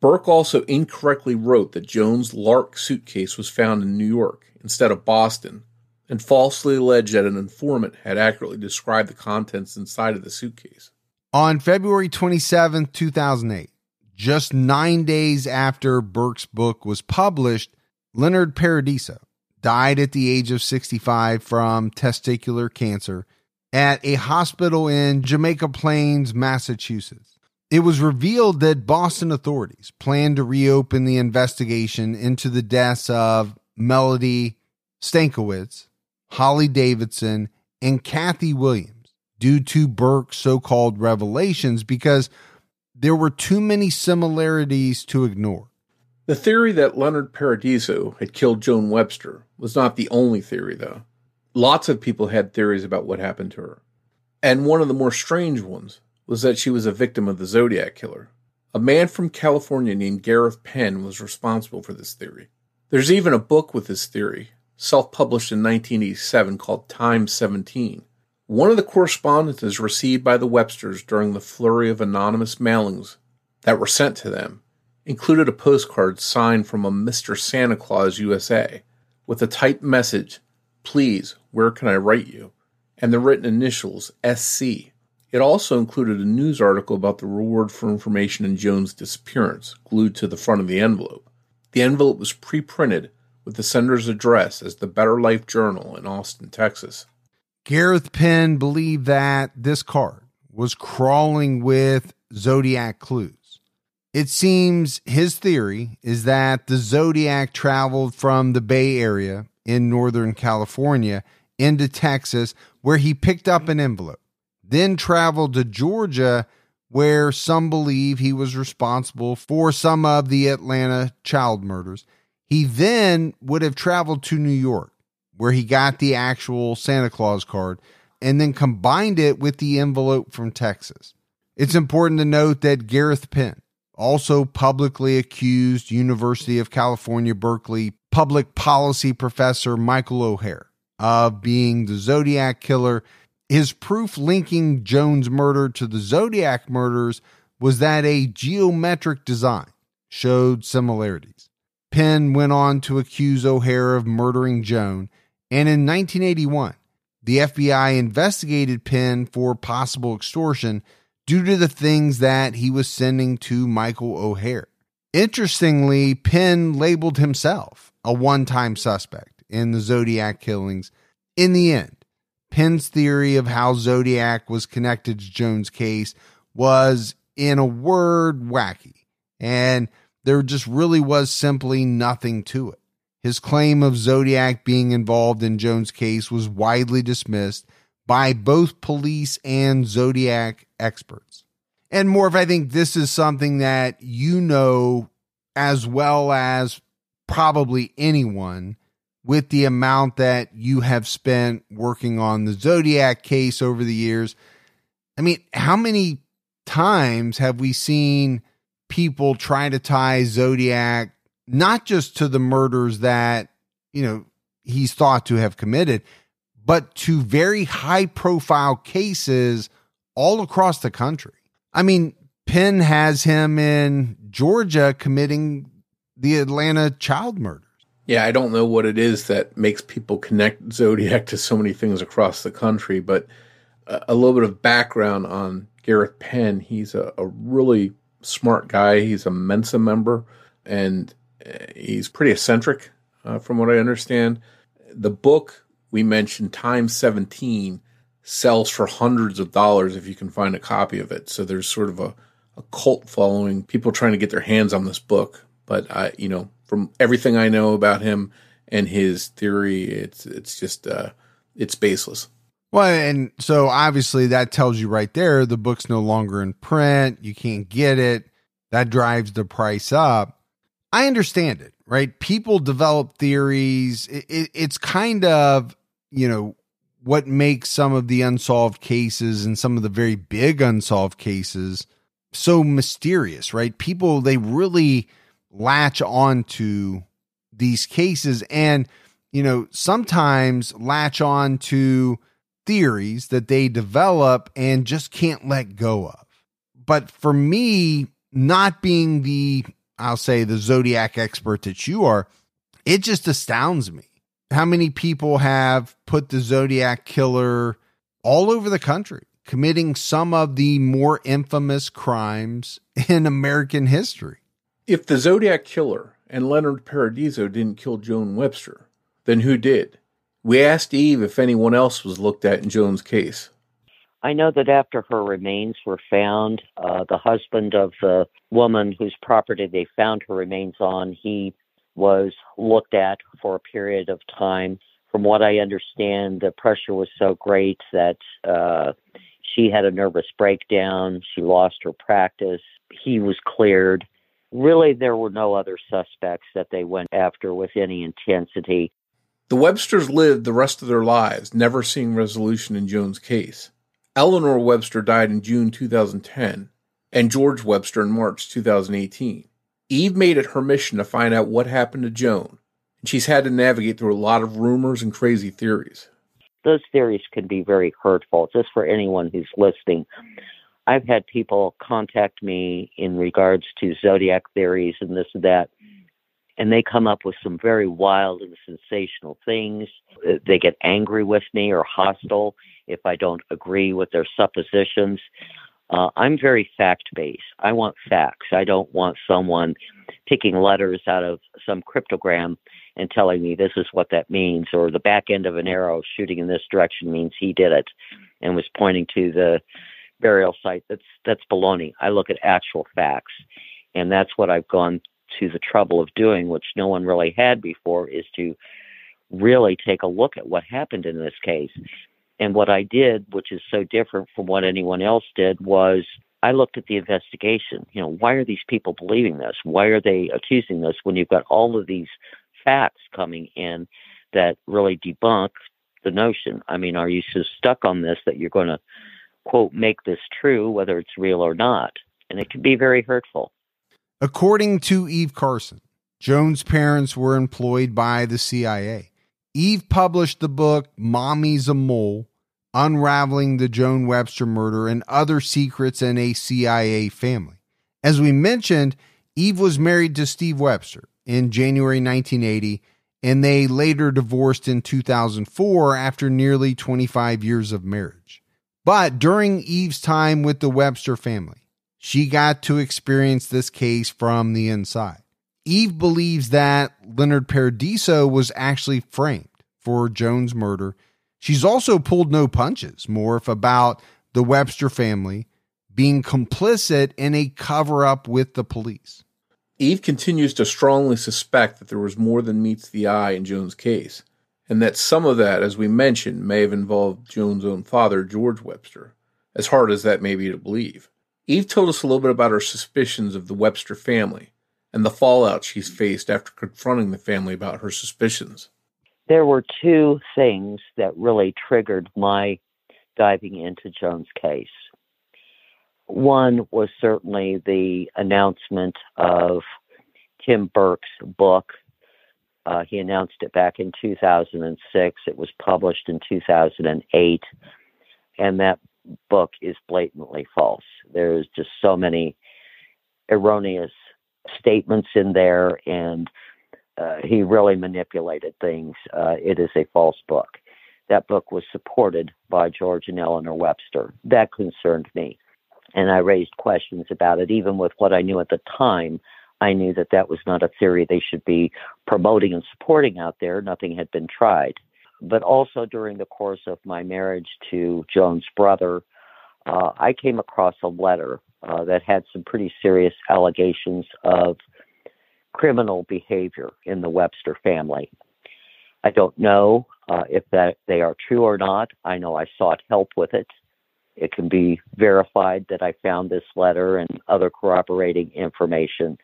Burke also incorrectly wrote that Joan's Lark suitcase was found in New York instead of Boston, and falsely alleged that an informant had accurately described the contents inside of the suitcase. On February 27, 2008, just nine days after Burke's book was published, Leonard Paradiso died at the age of 65 from testicular cancer at a hospital in Jamaica Plains, Massachusetts. It was revealed that Boston authorities planned to reopen the investigation into the deaths of Melody Stankiewicz, Holly Davidson, and Kathy Williams due to Burke's so called revelations because there were too many similarities to ignore. The theory that Leonard Paradiso had killed Joan Webster was not the only theory, though. Lots of people had theories about what happened to her. And one of the more strange ones was that she was a victim of the Zodiac Killer. A man from California named Gareth Penn was responsible for this theory. There's even a book with this theory, self published in 1987, called Time 17. One of the correspondences received by the Websters during the flurry of anonymous mailings that were sent to them included a postcard signed from a Mr. Santa Claus USA with a typed message, Please, where can I write you? and the written initials SC. It also included a news article about the reward for information in Joan's disappearance, glued to the front of the envelope. The envelope was pre printed with the sender's address as the Better Life Journal in Austin, Texas. Gareth Penn believed that this card was crawling with zodiac clues. It seems his theory is that the Zodiac traveled from the Bay Area in Northern California into Texas, where he picked up an envelope, then traveled to Georgia, where some believe he was responsible for some of the Atlanta child murders. He then would have traveled to New York, where he got the actual Santa Claus card, and then combined it with the envelope from Texas. It's important to note that Gareth Penn also publicly accused University of California Berkeley public policy professor Michael O'Hare of being the Zodiac killer. His proof linking Joan's murder to the Zodiac murders was that a geometric design showed similarities. Penn went on to accuse O'Hare of murdering Joan, and in 1981, the FBI investigated Penn for possible extortion due to the things that he was sending to Michael O'Hare. Interestingly, Penn labeled himself a one time suspect in the Zodiac killings. In the end, Penn's theory of how Zodiac was connected to Joan's case was, in a word, wacky. And there just really was simply nothing to it. His claim of Zodiac being involved in Joan's case was widely dismissed by both police and Zodiac experts. And Morph, I think this is something that you know as well as probably anyone with the amount that you have spent working on the Zodiac case over the years. I mean, how many times have we seen people try to tie Zodiac not just to the murders that, you know, he's thought to have committed, but to very high profile cases all across the country. I mean, Penn has him in Georgia committing the Atlanta child murders. Yeah, I don't know what it is that makes people connect Zodiac to so many things across the country, but a, little bit of background on Gareth Penn. He's a, a really smart guy. He's a Mensa member, and uh, he's pretty eccentric, uh, from what I understand. The book we mentioned, Time 17, sells for hundreds of dollars if you can find a copy of it. So there's sort of a, a cult following, people trying to get their hands on this book. But I, you know, from everything I know about him and his theory, it's it's just uh, it's baseless. Well, and so obviously that tells you right there the book's no longer in print. You can't get it. That drives the price up. I understand it, right? People develop theories. It, it, it's kind of, you know, what makes some of the unsolved cases and some of the very big unsolved cases so mysterious, right? People, they really latch on to these cases and, you know, sometimes latch on to theories that they develop and just can't let go of. But for me, not being the, I'll say, the zodiac expert that you are, it just astounds me how many people have put the Zodiac killer all over the country committing some of the more infamous crimes in American history. If the Zodiac Killer and Leonard Paradiso didn't kill Joan Webster, then who did? We asked Eve if anyone else was looked at in Joan's case. I know that after her remains were found, uh, the husband of the woman whose property they found her remains on, he was looked at for a period of time. From what I understand, the pressure was so great that uh, she had a nervous breakdown. She lost her practice. He was cleared. Really, there were no other suspects that they went after with any intensity. The Websters lived the rest of their lives, never seeing resolution in Joan's case. Eleanor Webster died in June 2010, and George Webster in March 2018. Eve made it her mission to find out what happened to Joan, and she's had to navigate through a lot of rumors and crazy theories. Those theories can be very hurtful, just for anyone who's listening. I've had people contact me in regards to zodiac theories and this and that, and they come up with some very wild and sensational things. They get angry with me or hostile if I don't agree with their suppositions. Uh, I'm very fact based. I want facts. I don't want someone picking letters out of some cryptogram and telling me this is what that means, or the back end of an arrow shooting in this direction means he did it and was pointing to the burial site. That's that's baloney. I look at actual facts, and that's what I've gone to the trouble of doing, which no one really had before, is to really take a look at what happened in this case. And what I did, which is so different from what anyone else did, was I looked at the investigation. You know, why are these people believing this? Why are they accusing this when you've got all of these facts coming in that really debunk the notion? I mean, are you so stuck on this that you're going to, quote, make this true, whether it's real or not? And it can be very hurtful. According to Eve Carson, Joan's parents were employed by the CIA. Eve published the book Mommy's a Mole Unraveling the Joan Webster Murder and Other Secrets in a CIA Family. As we mentioned, Eve was married to Steve Webster in January 1980, and they later divorced in 2004 after nearly 25 years of marriage. But during Eve's time with the Webster family, she got to experience this case from the inside. Eve believes that Leonard Paradiso was actually framed for Joan's murder. She's also pulled no punches, Morph, about the Webster family being complicit in a cover up with the police. Eve continues to strongly suspect that there was more than meets the eye in Joan's case, and that some of that, as we mentioned, may have involved Joan's own father, George Webster, as hard as that may be to believe. Eve told us a little bit about her suspicions of the Webster family and the fallout she's faced after confronting the family about her suspicions. There were two things that really triggered my diving into Joan's case. One was certainly the announcement of Tim Burke's book. Uh, he announced it back in 2006. It was published in 2008. And that book is blatantly false. There's just so many erroneous statements in there, and uh, he really manipulated things. Uh, it is a false book. That book was supported by George and Eleanor Webster. That concerned me. And I raised questions about it, even with what I knew at the time. I knew that that was not a theory they should be promoting and supporting out there. Nothing had been tried. But also during the course of my marriage to Joan's brother, uh, I came across a letter uh, that had some pretty serious allegations of criminal behavior in the Webster family. I don't know uh, if that they are true or not. I know I sought help with it. It can be verified that I found this letter and other corroborating information.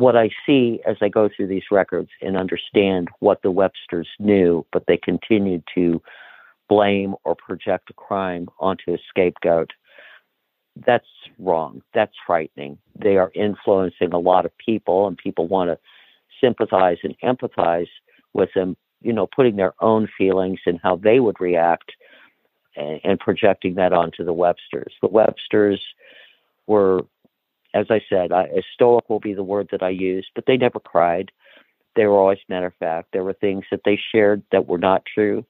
What I see as I go through these records and understand what the Websters knew, but they continued to blame or project a crime onto a scapegoat, that's wrong. That's frightening. They are influencing a lot of people, and people want to sympathize and empathize with them, you know, putting their own feelings and how they would react and, and projecting that onto the Websters. The Websters were, as I said, I, stoic will be the word that I use, but they never cried. They were always matter of fact. There were things that they shared that were not true.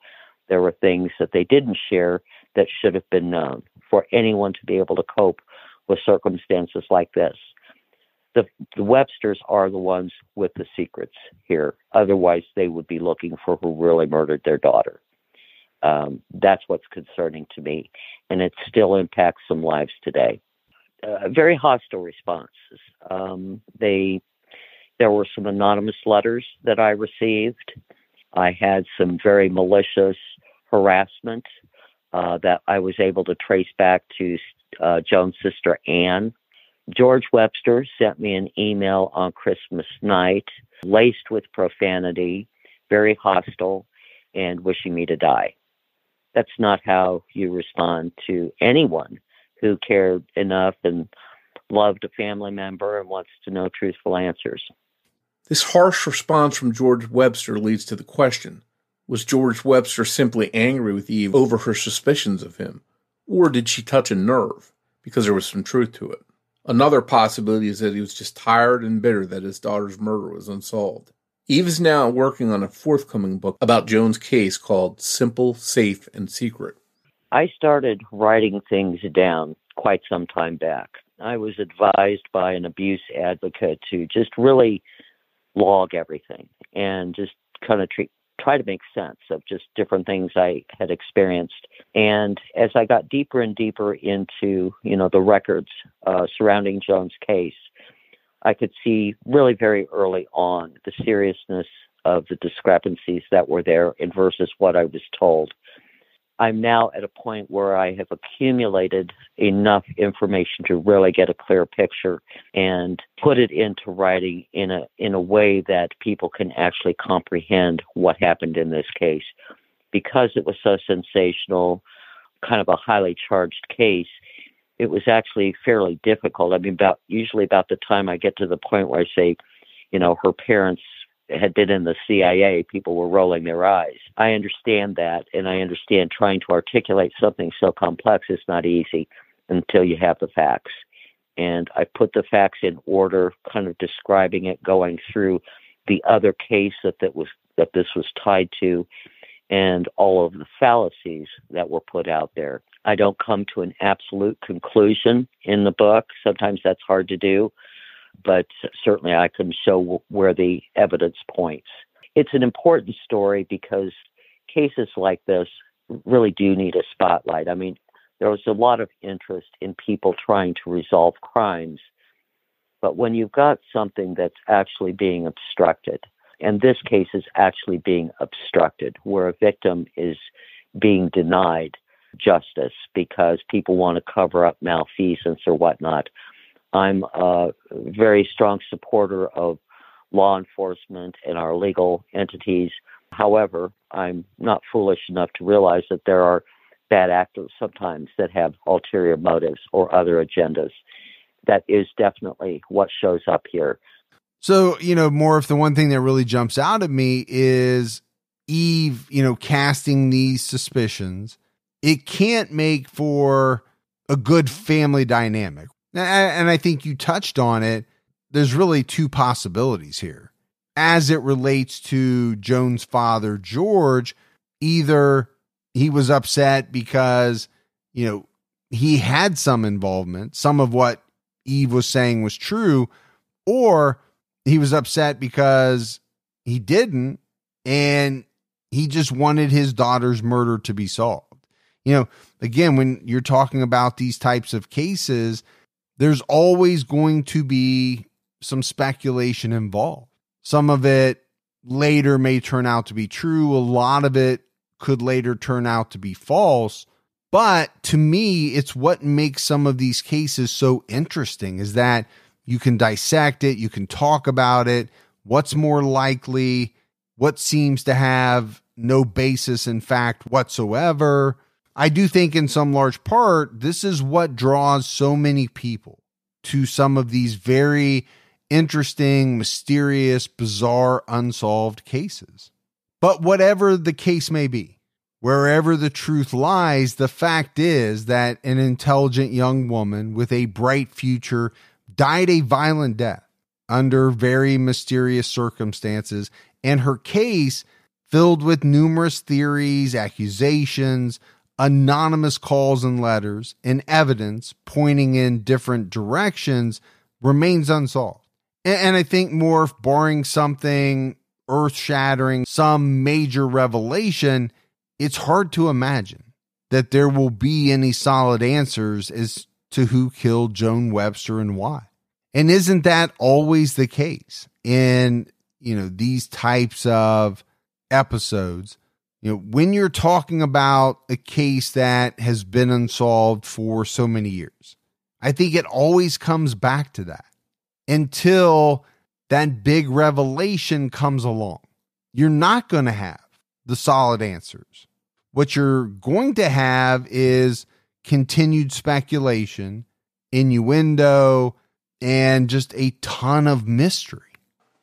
There were things that they didn't share that should have been known for anyone to be able to cope with circumstances like this. The, the Websters are the ones with the secrets here. Otherwise, they would be looking for who really murdered their daughter. Um, that's what's concerning to me, and it still impacts some lives today. Uh, very hostile responses. Um, they there were some anonymous letters that I received. I had some very malicious harassment uh, that I was able to trace back to uh, Joan's sister Anne. George Webster sent me an email on Christmas night, laced with profanity, very hostile, and wishing me to die. That's not how you respond to anyone who cared enough and loved a family member and wants to know truthful answers. This harsh response from George Webster leads to the question was George Webster simply angry with Eve over her suspicions of him? Or did she touch a nerve because there was some truth to it? Another possibility is that he was just tired and bitter that his daughter's murder was unsolved. Eve is now working on a forthcoming book about Joan's case called Simple, Safe, and Secret. I started writing things down quite some time back. I was advised by an abuse advocate to just really log everything and just kind of treat, try to make sense of just different things I had experienced. And as I got deeper and deeper into, you know, the records uh, surrounding Joan's case, I could see really very early on the seriousness of the discrepancies that were there in versus what I was told. I'm now at a point where I have accumulated enough information to really get a clear picture and put it into writing in a in a way that people can actually comprehend what happened in this case. Because it was so sensational, kind of a highly charged case, it was actually fairly difficult. I mean, about usually about the time I get to the point where I say, you know, her parents had been in the CIA, people were rolling their eyes. I understand that, and I understand trying to articulate something so complex is not easy until you have the facts. And I put the facts in order, kind of describing it, going through the other case that, that was that this was tied to, and all of the fallacies that were put out there. I don't come to an absolute conclusion in the book. Sometimes that's hard to do but certainly I can show where the evidence points. It's an important story because cases like this really do need a spotlight. I mean, there was a lot of interest in people trying to resolve crimes, but when you've got something that's actually being obstructed, and this case is actually being obstructed, where a victim is being denied justice because people want to cover up malfeasance or whatnot, I'm a very strong supporter of law enforcement and our legal entities. However, I'm not foolish enough to realize that there are bad actors sometimes that have ulterior motives or other agendas. That is definitely what shows up here. So, you know, more of the one thing that really jumps out at me is Eve, you know, casting these suspicions. It can't make for a good family dynamic and I think you touched on it. There's really two possibilities here. As it relates to Joan's father, George, either he was upset because, you know, he had some involvement, some of what Eve was saying was true, or he was upset because he didn't and he just wanted his daughter's murder to be solved. You know, again, when you're talking about these types of cases, there's always going to be some speculation involved. Some of it later may turn out to be true. A lot of it could later turn out to be false. But to me, it's what makes some of these cases so interesting is that you can dissect it, you can talk about it, what's more likely, what seems to have no basis in fact whatsoever. I do think, in some large part, this is what draws so many people to some of these very interesting, mysterious, bizarre, unsolved cases. But whatever the case may be, wherever the truth lies, the fact is that an intelligent young woman with a bright future died a violent death under very mysterious circumstances, and her case filled with numerous theories, accusations, anonymous calls and letters and evidence pointing in different directions remains unsolved. And, I think more barring something earth shattering, some major revelation, it's hard to imagine that there will be any solid answers as to who killed Joan Webster and why. And isn't that always the case in, you know, these types of episodes? You know, when you're talking about a case that has been unsolved for so many years, I think it always comes back to that until that big revelation comes along. You're not going to have the solid answers. What you're going to have is continued speculation, innuendo, and just a ton of mystery.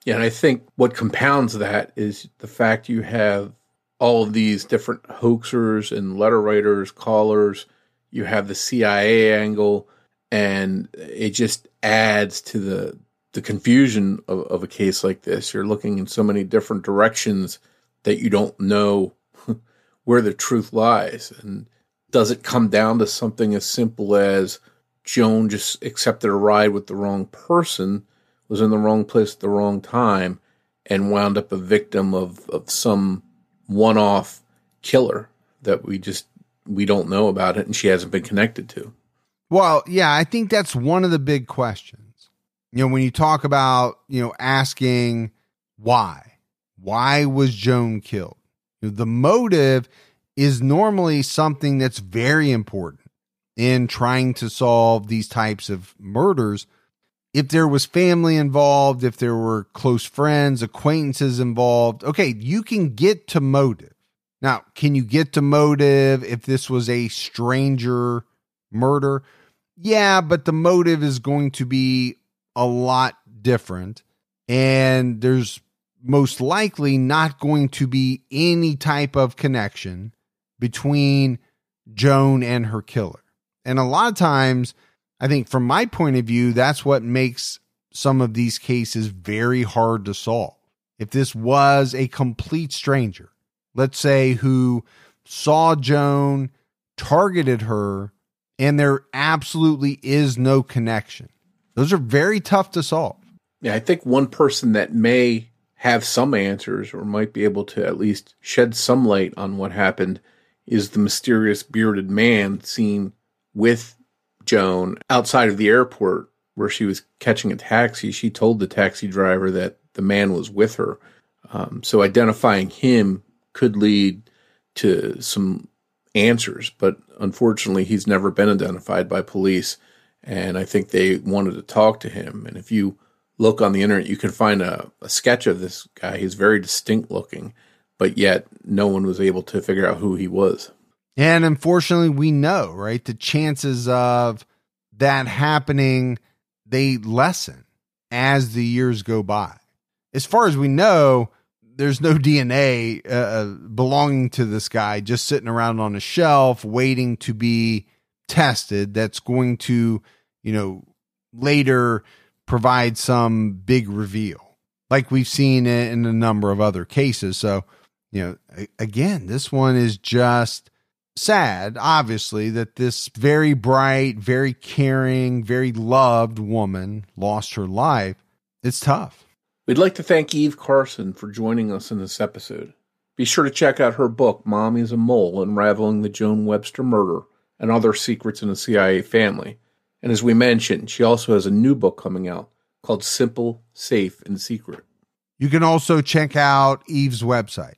Yeah, and I think what compounds that is the fact you have all of these different hoaxers and letter writers, callers. You have the CIA angle, and it just adds to the the confusion of, of a case like this. You're looking in so many different directions that you don't know where the truth lies. And does it come down to something as simple as Joan just accepted a ride with the wrong person, was in the wrong place at the wrong time, and wound up a victim of, of some one off killer that we just we don't know about it and she hasn't been connected to. Well, yeah, I think that's one of the big questions. You know, when you talk about, you know, asking why, why was Joan killed? You know, the motive is normally something that's very important in trying to solve these types of murders. If there was family involved, if there were close friends, acquaintances involved, okay, you can get to motive. Now, can you get to motive if this was a stranger murder? Yeah, but the motive is going to be a lot different. And there's most likely not going to be any type of connection between Joan and her killer. And a lot of times, I think from my point of view, that's what makes some of these cases very hard to solve. If this was a complete stranger, let's say, who saw Joan, targeted her, and there absolutely is no connection, those are very tough to solve. Yeah, I think one person that may have some answers or might be able to at least shed some light on what happened is the mysterious bearded man seen with Joan outside of the airport where she was catching a taxi. She told the taxi driver that the man was with her. Um, so identifying him could lead to some answers, but unfortunately, he's never been identified by police. And I think they wanted to talk to him. And if you look on the internet, you can find a, a sketch of this guy. He's very distinct looking, but yet no one was able to figure out who he was. And unfortunately, we know, right? The chances of that happening, they lessen as the years go by. As far as we know, there's no DNA uh, uh, belonging to this guy just sitting around on a shelf waiting to be tested that's going to, you know, later provide some big reveal like we've seen in a number of other cases. So, you know, again, this one is just sad, obviously, that this very bright, very caring, very loved woman lost her life. It's tough. We'd like to thank Eve Carson for joining us in this episode. Be sure to check out her book, Mommy's a Mole Unraveling the Joan Webster Murder and Other Secrets in the CIA Family. And as we mentioned, she also has a new book coming out called Simple, Safe, and Secret. You can also check out Eve's website,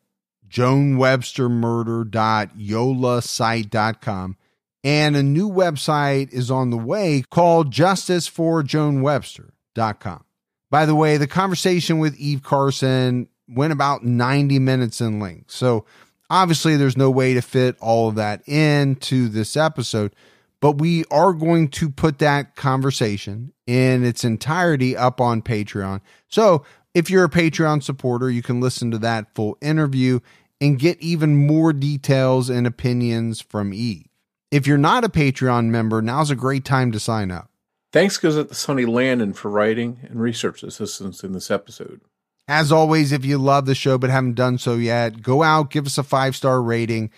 joanwebstermurder.yolasite.com. And a new website is on the way called justiceforjoanwebster.com. By the way, the conversation with Eve Carson went about 90 minutes in length. So obviously, there's no way to fit all of that into this episode but we are going to put that conversation in its entirety up on Patreon. So if you're a Patreon supporter, you can listen to that full interview and get even more details and opinions from Eve. If you're not a Patreon member, now's a great time to sign up. Thanks goes out to Sonny Landon for writing and research assistance in this episode. As always, if you love the show but haven't done so yet, go out, give us a five star rating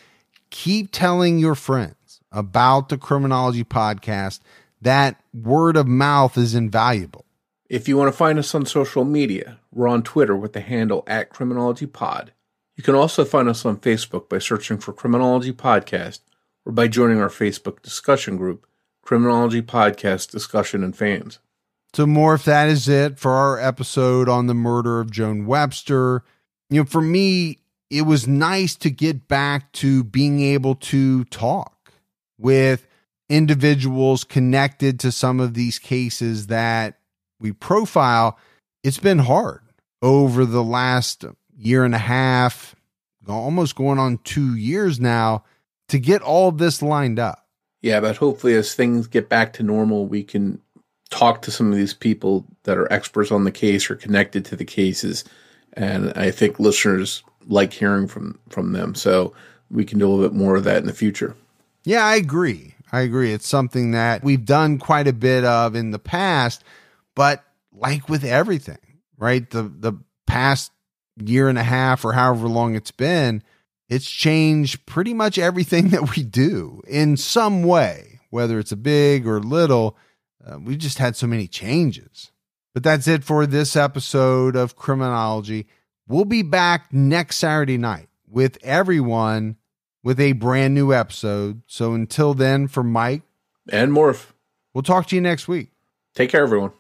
keep telling your friends about the Criminology podcast. That word of mouth is invaluable. If you want to find us on social media, we're on Twitter with the handle at Criminology Pod. You can also find us on Facebook by searching for Criminology Podcast or by joining our Facebook discussion group, Criminology Podcast Discussion and Fans. So, Morph, that is it for our episode on the murder of Joan Webster. You know, for me, it was nice to get back to being able to talk with individuals connected to some of these cases that we profile. It's been hard over the last year and a half, almost going on two years now, to get all of this lined up. Yeah, but hopefully, as things get back to normal, we can talk to some of these people that are experts on the case or connected to the cases. And I think listeners like hearing from from them. So we can do a little bit more of that in the future. Yeah, I agree. I agree. It's something that we've done quite a bit of in the past, but like with everything, right? The the past year and a half or however long it's been, it's changed pretty much everything that we do in some way, whether it's a big or little. Uh, we've just had so many changes. But that's it for this episode of Criminology. We'll be back next Saturday night with everyone with a brand new episode. So until then, for Mike and Morph, we'll talk to you next week. Take care, everyone.